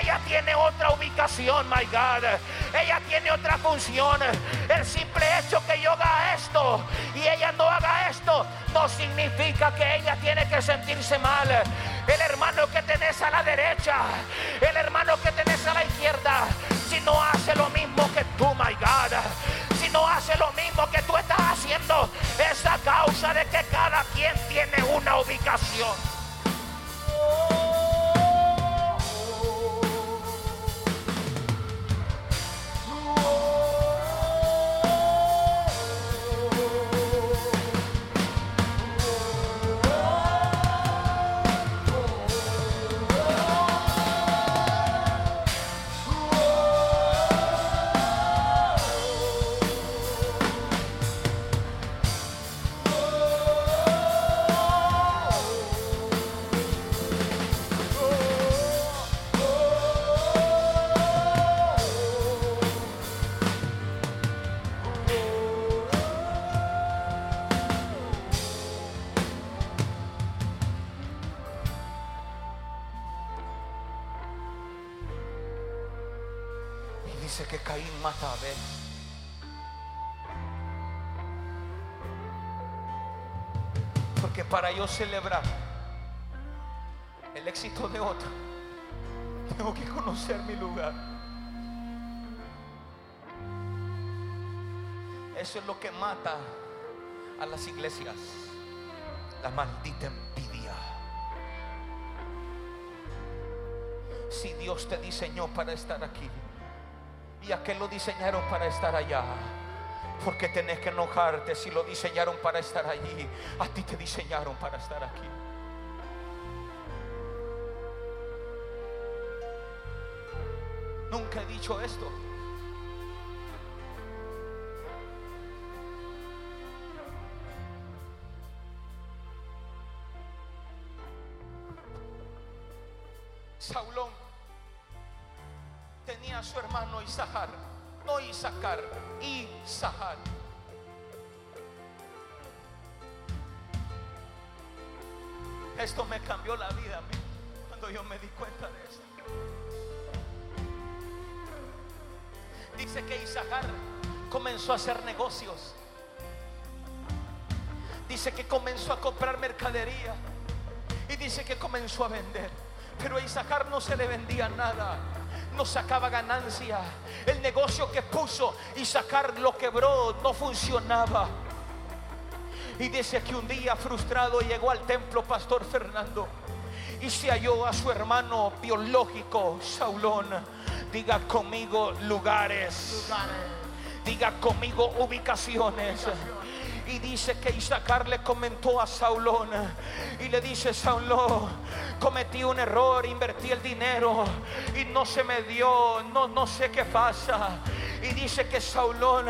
ella tiene otra ubicación, my God, ella tiene otra función. El simple hecho que yo haga esto y ella no haga esto, no significa que ella tiene que sentirse mal. El hermano que tenés a la derecha, el hermano que tenés a la izquierda, no hace lo mismo que tú, my God, si no hace lo mismo que tú estás haciendo, es causa de que cada quien tiene una ubicación. Porque para yo celebrar el éxito de otro, tengo que conocer mi lugar. Eso es lo que mata a las iglesias. La maldita envidia. Si Dios te diseñó para estar aquí, ¿y a qué lo diseñaron para estar allá? Porque tenés que enojarte si lo diseñaron para estar allí. A ti te diseñaron para estar aquí. Nunca he dicho esto. Mercadería. Y dice que comenzó a vender. Pero a Isahar no se le vendía nada. No sacaba ganancia. El negocio que puso Isahar lo quebró. No funcionaba. Y dice que un día frustrado llegó al templo Pastor Fernando y se halló a su hermano biológico Saulón. Diga conmigo lugares. Diga conmigo ubicaciones. Y dice que Isaacar le comentó a Saulón y le dice, Saulón, cometí un error, invertí el dinero y no se me dio, no, no sé qué pasa. Y dice que Saulón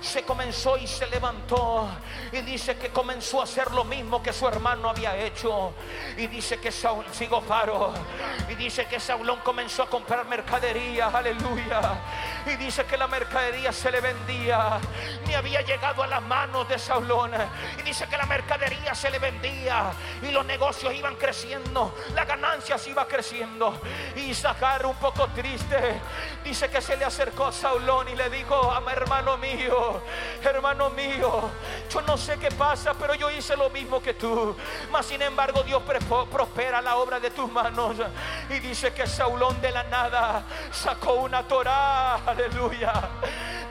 se comenzó y se levantó. Y dice que comenzó a hacer lo mismo que su hermano había hecho. Y dice que Saúl, sigo paro. Y dice que Saulón comenzó a comprar mercadería. Aleluya. Y dice que la mercadería se le vendía. Ni había llegado a las manos de Saulón. Y dice que la mercadería se le vendía. Y los negocios iban creciendo. La ganancia se iba creciendo. Y Zacar un poco triste. Dice que se le acercó a Saulón y le dijo, "Ama, hermano mío, hermano mío, yo no sé qué pasa, pero yo hice lo mismo que tú. Mas sin embargo Dios prospera la obra de tus manos. Y dice que Saulón de la nada sacó una Torá, aleluya.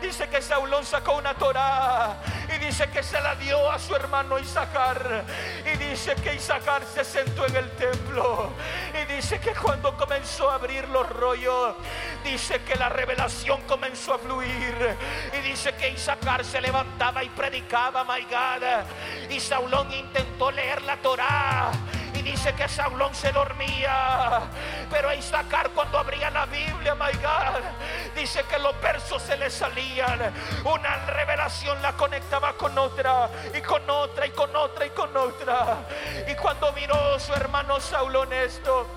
Dice que Saulón sacó una Torá y dice que se la dio a su hermano Isaacar. Y dice que Isaacar se sentó en el templo. Y dice que cuando comenzó a abrir los rollos, dice que la revelación comenzó a fluir. Y dice que Isaacar se levantaba y predicaba, my God. Y Saulón intentó leer la Torá. Y dice que Saulón se dormía. Pero a Isaacar cuando abría la Biblia, my God, dice que los versos se le salían. Una revelación la conectaba con otra. Y con otra, y con otra, y con otra. Y cuando miró su hermano Saulón esto.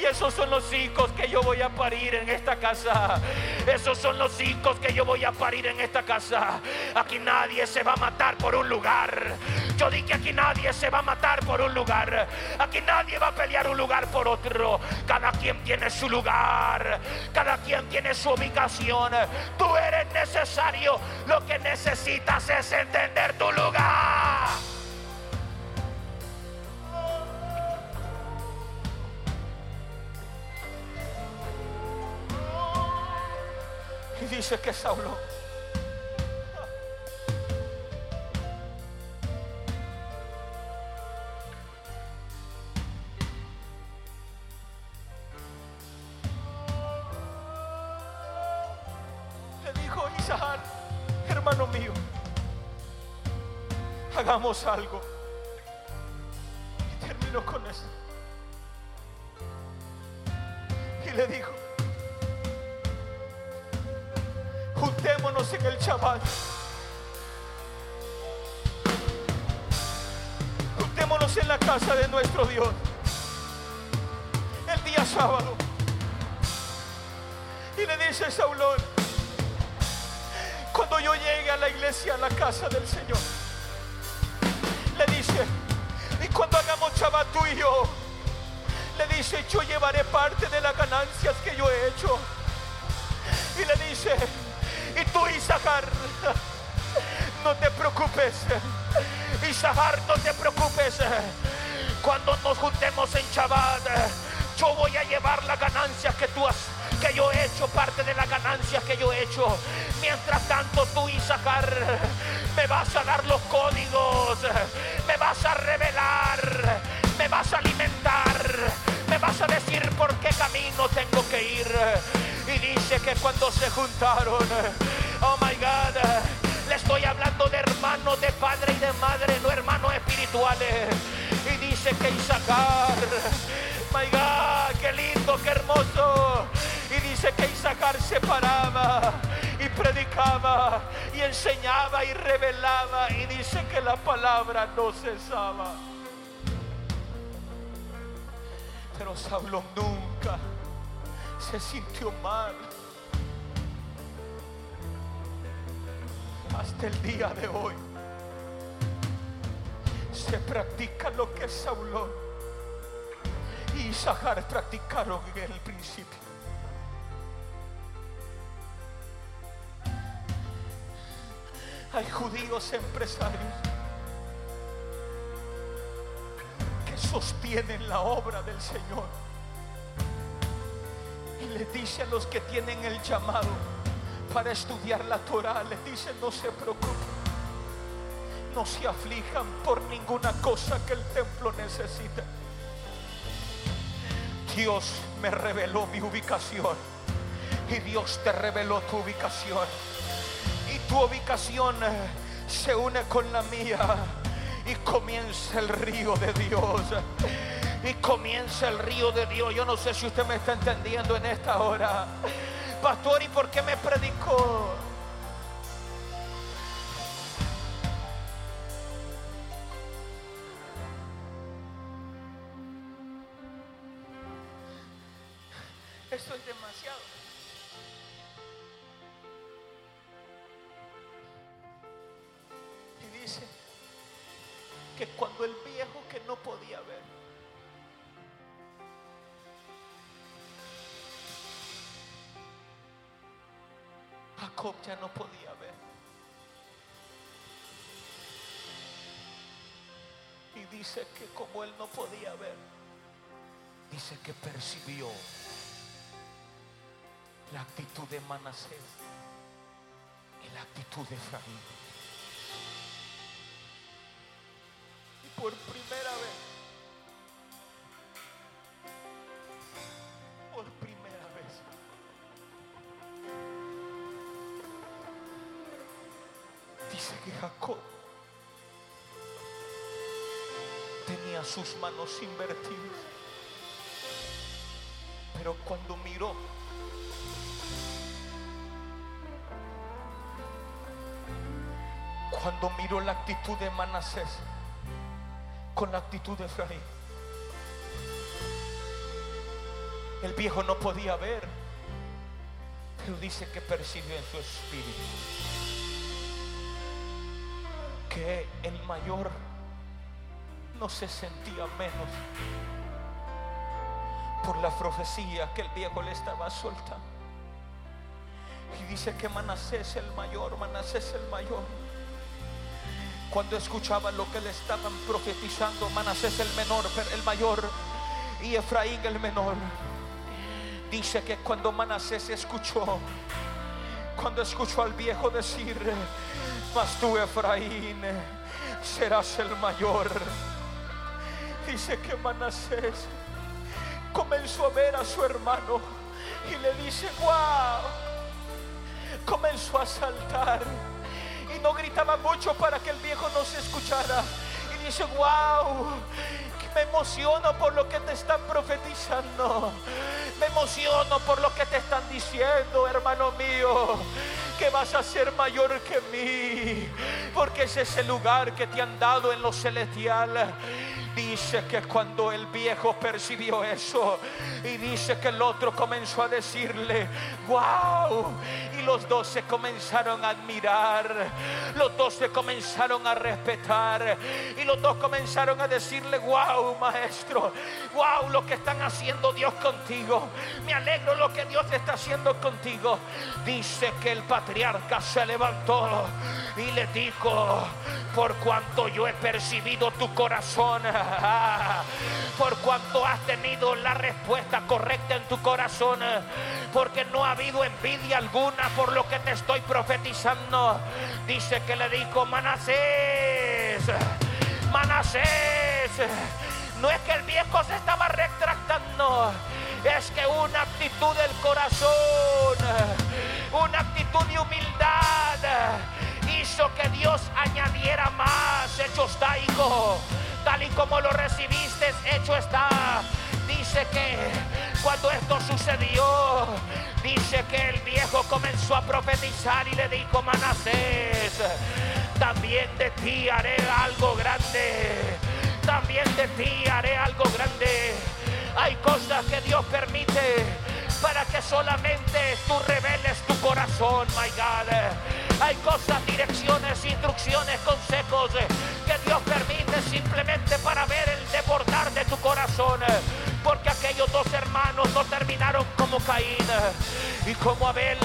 Y esos son los hijos que yo voy a parir en esta casa. Esos son los hijos que yo voy a parir en esta casa. Aquí nadie se va a matar por un lugar. Yo dije aquí nadie se va a matar por un lugar. Aquí nadie va a pelear un lugar por otro. Cada quien tiene su lugar. Cada quien tiene su ubicación. Tú eres necesario. Lo que necesitas es entender tu lugar. Y dice que Saulo hagamos algo. No cesaba. Pero Saulo nunca se sintió mal. Hasta el día de hoy se practica lo que Saulo y Isaacar practicaron en el principio. Hay judíos empresarios que sostienen la obra del Señor. Y le dice a los que tienen el llamado para estudiar la Torah, les dice no se preocupen. No se aflijan por ninguna cosa que el templo necesite. Dios me reveló mi ubicación y Dios te reveló tu ubicación y tu ubicación eh, se une con la mía comienza el río de Dios. Y comienza el río de Dios. Yo no sé si usted me está entendiendo en esta hora. Pastor, ¿y por qué me predicó? Esto es demasiado. Jacob ya no podía ver. Y dice que como él no podía ver, dice que percibió la actitud de Manasés y la actitud de Efraín. Y por primera vez, Jacob tenía sus manos invertidas. Pero cuando miró, cuando miró la actitud de Manasés con la actitud de Efraín, el viejo no podía ver, pero dice que percibió en su espíritu el mayor no se sentía menos por la profecía que el viejo le estaba soltando. Y dice que Manasés el mayor, Manasés el mayor. Cuando escuchaba lo que le estaban profetizando, Manasés el menor, el mayor y Efraín el menor. Dice que cuando Manasés escuchó, cuando escuchó al viejo decir, mas tú Efraín serás el mayor. Dice que Manasés comenzó a ver a su hermano y le dice, wow, comenzó a saltar y no gritaba mucho para que el viejo no se escuchara. Y dice, wow, me emociono por lo que te están profetizando. Me emociono por lo que te están diciendo, hermano mío. Que vas a ser mayor que mí. Porque es el lugar que te han dado en lo celestial. Dice que cuando el viejo percibió eso y dice que el otro comenzó a decirle, wow, los dos se comenzaron a admirar, los dos se comenzaron a respetar y los dos comenzaron a decirle, wow, maestro, wow, lo que están haciendo Dios contigo, me alegro lo que Dios está haciendo contigo. Dice que el patriarca se levantó y le dijo, por cuanto yo he percibido tu corazón, Por cuanto has tenido la respuesta correcta en tu corazón. Porque no ha habido envidia alguna por lo que te estoy profetizando. Dice que le dijo Manasés. Manasés. No es que el viejo se estaba retractando. Es que una actitud del corazón. Una actitud de humildad hizo que Dios añadiera más. Hecho está, hijo. Tal y como lo recibiste, hecho está. Dice que cuando esto sucedió, dice que el viejo comenzó a profetizar y le dijo, Manasés, también de ti haré algo grande. También de ti haré algo grande. Hay cosas que Dios permite para que solamente tú reveles tu corazón, my God. Hay cosas, direcciones, instrucciones, consejos que Dios permite simplemente para ver el desbordar de tu corazón. Porque aquellos dos hermanos no terminaron como Caín y como Abel.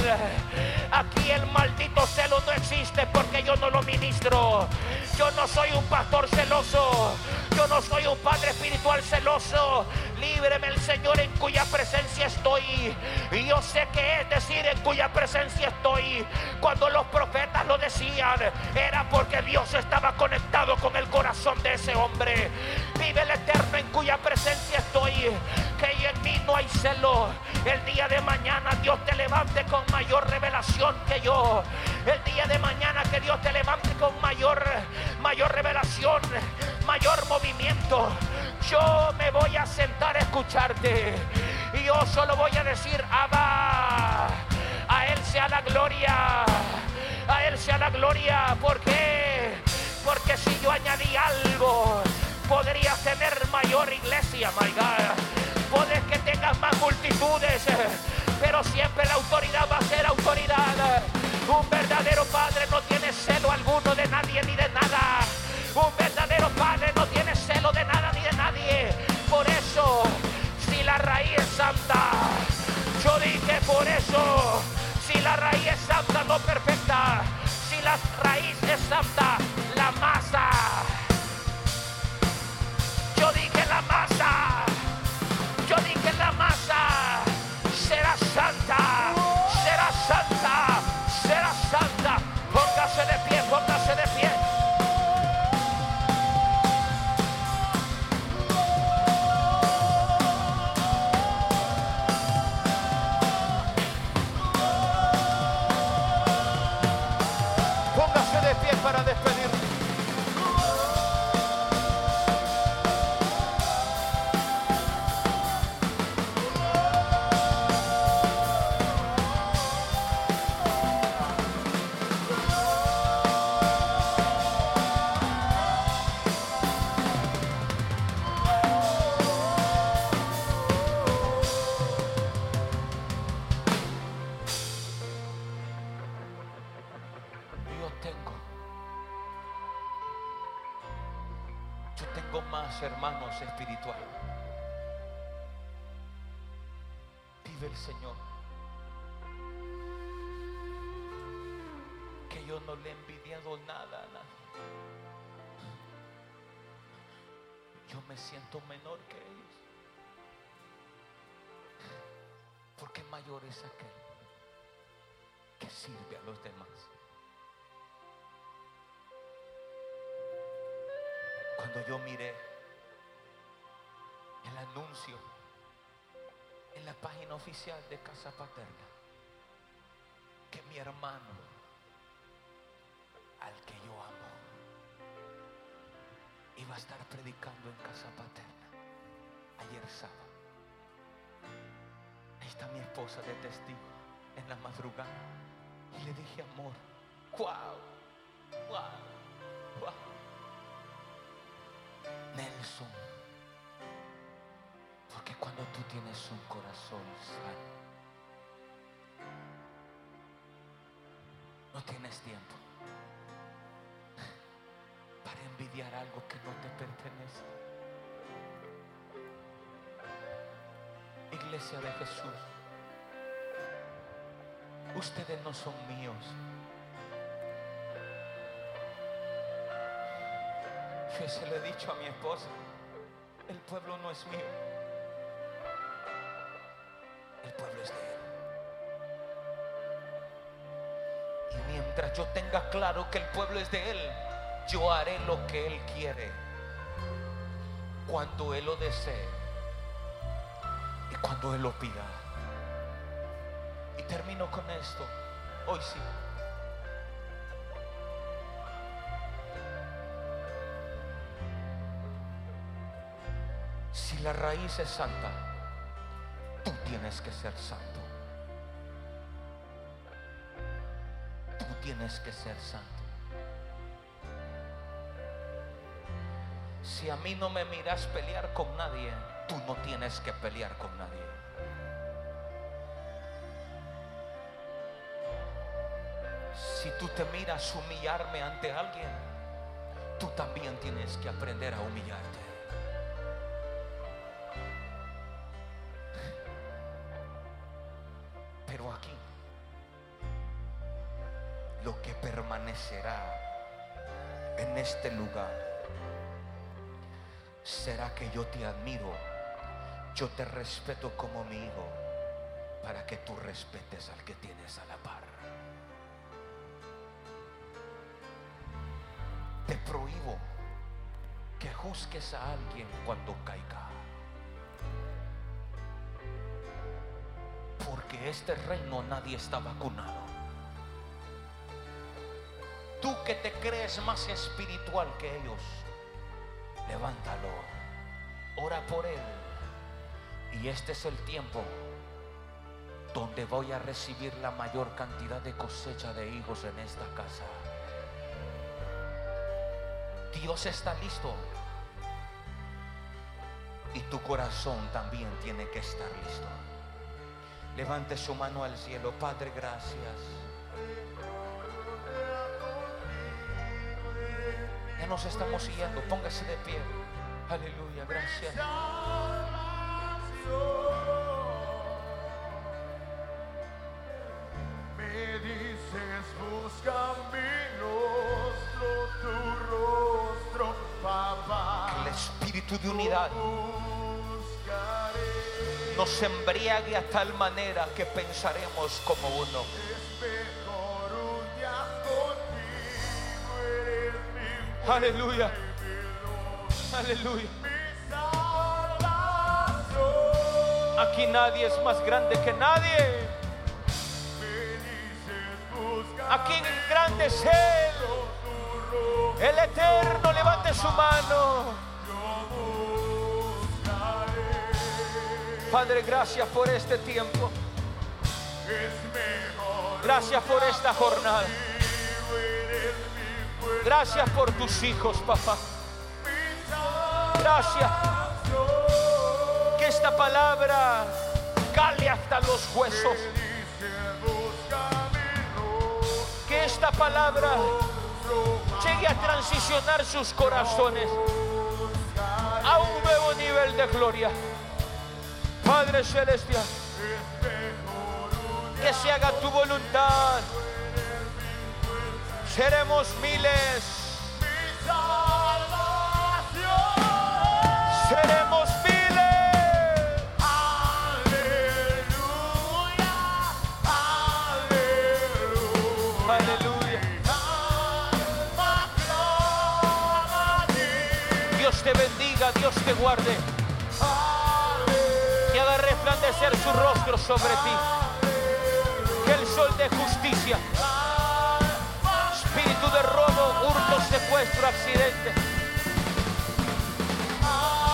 Aquí el maldito celo no existe porque yo no lo ministro. Yo no soy un pastor celoso. Yo no soy un padre espiritual celoso. Líbreme el Señor en cuya presencia estoy. Y yo sé que es decir en cuya presencia estoy. Cuando los profetas lo decían, era porque Dios estaba conectado con el corazón de ese hombre. Vive el eterno en cuya presencia estoy. Que en mí no hay celo. El día de mañana Dios te levante con mayor revelación que yo. El día de mañana que Dios te levante con mayor, mayor revelación, mayor movimiento. Yo me voy a sentar a escucharte. Y yo solo voy a decir, Abba, a Él sea la gloria. A Él sea la gloria. ¿Por qué? Porque si yo añadí algo, podrías tener mayor iglesia, my God. Puedes que tengas más multitudes, pero siempre la autoridad va a ser autoridad. Un verdadero padre no tiene celo alguno de nadie ni de nada. Un verdadero padre no tiene celo de nada ni de nadie. Por eso, si la raíz es santa, yo dije por eso, si la raíz es santa, no perfecta, si la raíz es santa, mayor es aquel que sirve a los demás. Cuando yo miré el anuncio en la página oficial de Casa Paterna, que mi hermano, al que yo amo, iba a estar predicando en Casa Paterna ayer sábado. Está mi esposa de testigo en la madrugada. Y le dije, amor, wow, wow, wow. Nelson. Porque cuando tú tienes un corazón sano, no tienes tiempo para envidiar algo que no te pertenece. Iglesia de Jesús, ustedes no son míos. Yo se lo he dicho a mi esposa. el pueblo no es mío. El pueblo es de Él. Y mientras yo tenga claro que el pueblo es de Él, yo haré lo que Él quiere. Cuando Él lo desee. Cuando Él lo pida. Y termino con esto. Hoy sí. Si la raíz es santa, tú tienes que ser santo. Tú tienes que ser santo. Si a mí no me miras pelear con nadie, tú no tienes que pelear con nadie. Si tú te miras humillarme ante alguien, tú también tienes que aprender a humillarte. Pero aquí, lo que permanecerá en este lugar será que yo te admiro, yo te respeto como mi hijo, para que tú respetes al que tienes a la par. Te prohíbo que juzgues a alguien cuando caiga. Porque este reino nadie está vacunado. Tú que te crees más espiritual que ellos, levántalo, ora por él. Y este es el tiempo donde voy a recibir la mayor cantidad de cosecha de hijos en esta casa. Dios está listo. Y tu corazón también tiene que estar listo. Levante su mano al cielo. Padre, gracias. Ya nos estamos siguiendo. Póngase de pie. Aleluya, gracias. De unidad nos embriague a tal manera que pensaremos como uno. Aleluya. Aleluya. Aquí nadie es más grande que nadie. Aquí grande es Él. El eterno levante su mano. Padre, gracias por este tiempo. Gracias por esta jornada. Gracias por tus hijos, papá. Gracias. Palabra cale hasta los huesos. Que esta palabra llegue a transicionar sus corazones a un nuevo nivel de gloria. Padre Celestial, que se haga tu voluntad. Seremos miles, bendiga, Dios te guarde. Que haga resplandecer su rostro sobre ti. Que el sol de justicia, espíritu de robo, hurto, secuestro, accidente,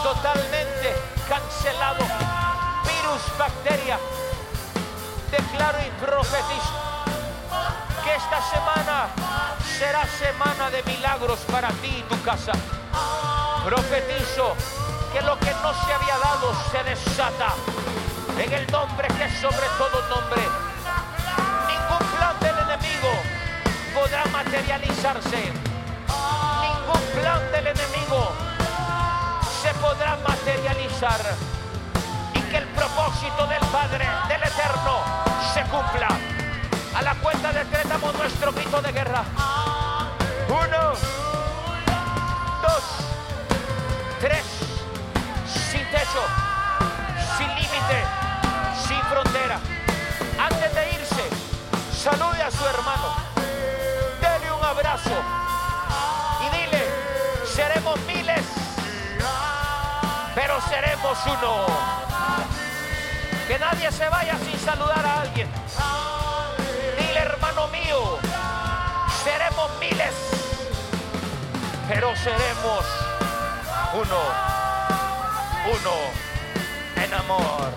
totalmente cancelado. Virus, bacteria, declaro y profetizo que esta semana será semana de milagros para ti y tu casa. Profetizo que lo que no se había dado se desata en el nombre que es sobre todo nombre. Ningún plan del enemigo podrá materializarse. Ningún plan del enemigo se podrá materializar. Y que el propósito del Padre, del Eterno, se cumpla. A la cuenta de tres damos nuestro grito de guerra. Uno, hermano. Dele un abrazo. Y dile, seremos miles, pero seremos uno. Que nadie se vaya sin saludar a alguien. Dile, hermano mío, seremos miles, pero seremos uno. Uno en amor.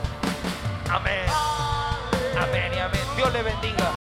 Amén. Amén y amén. Dios le bendiga.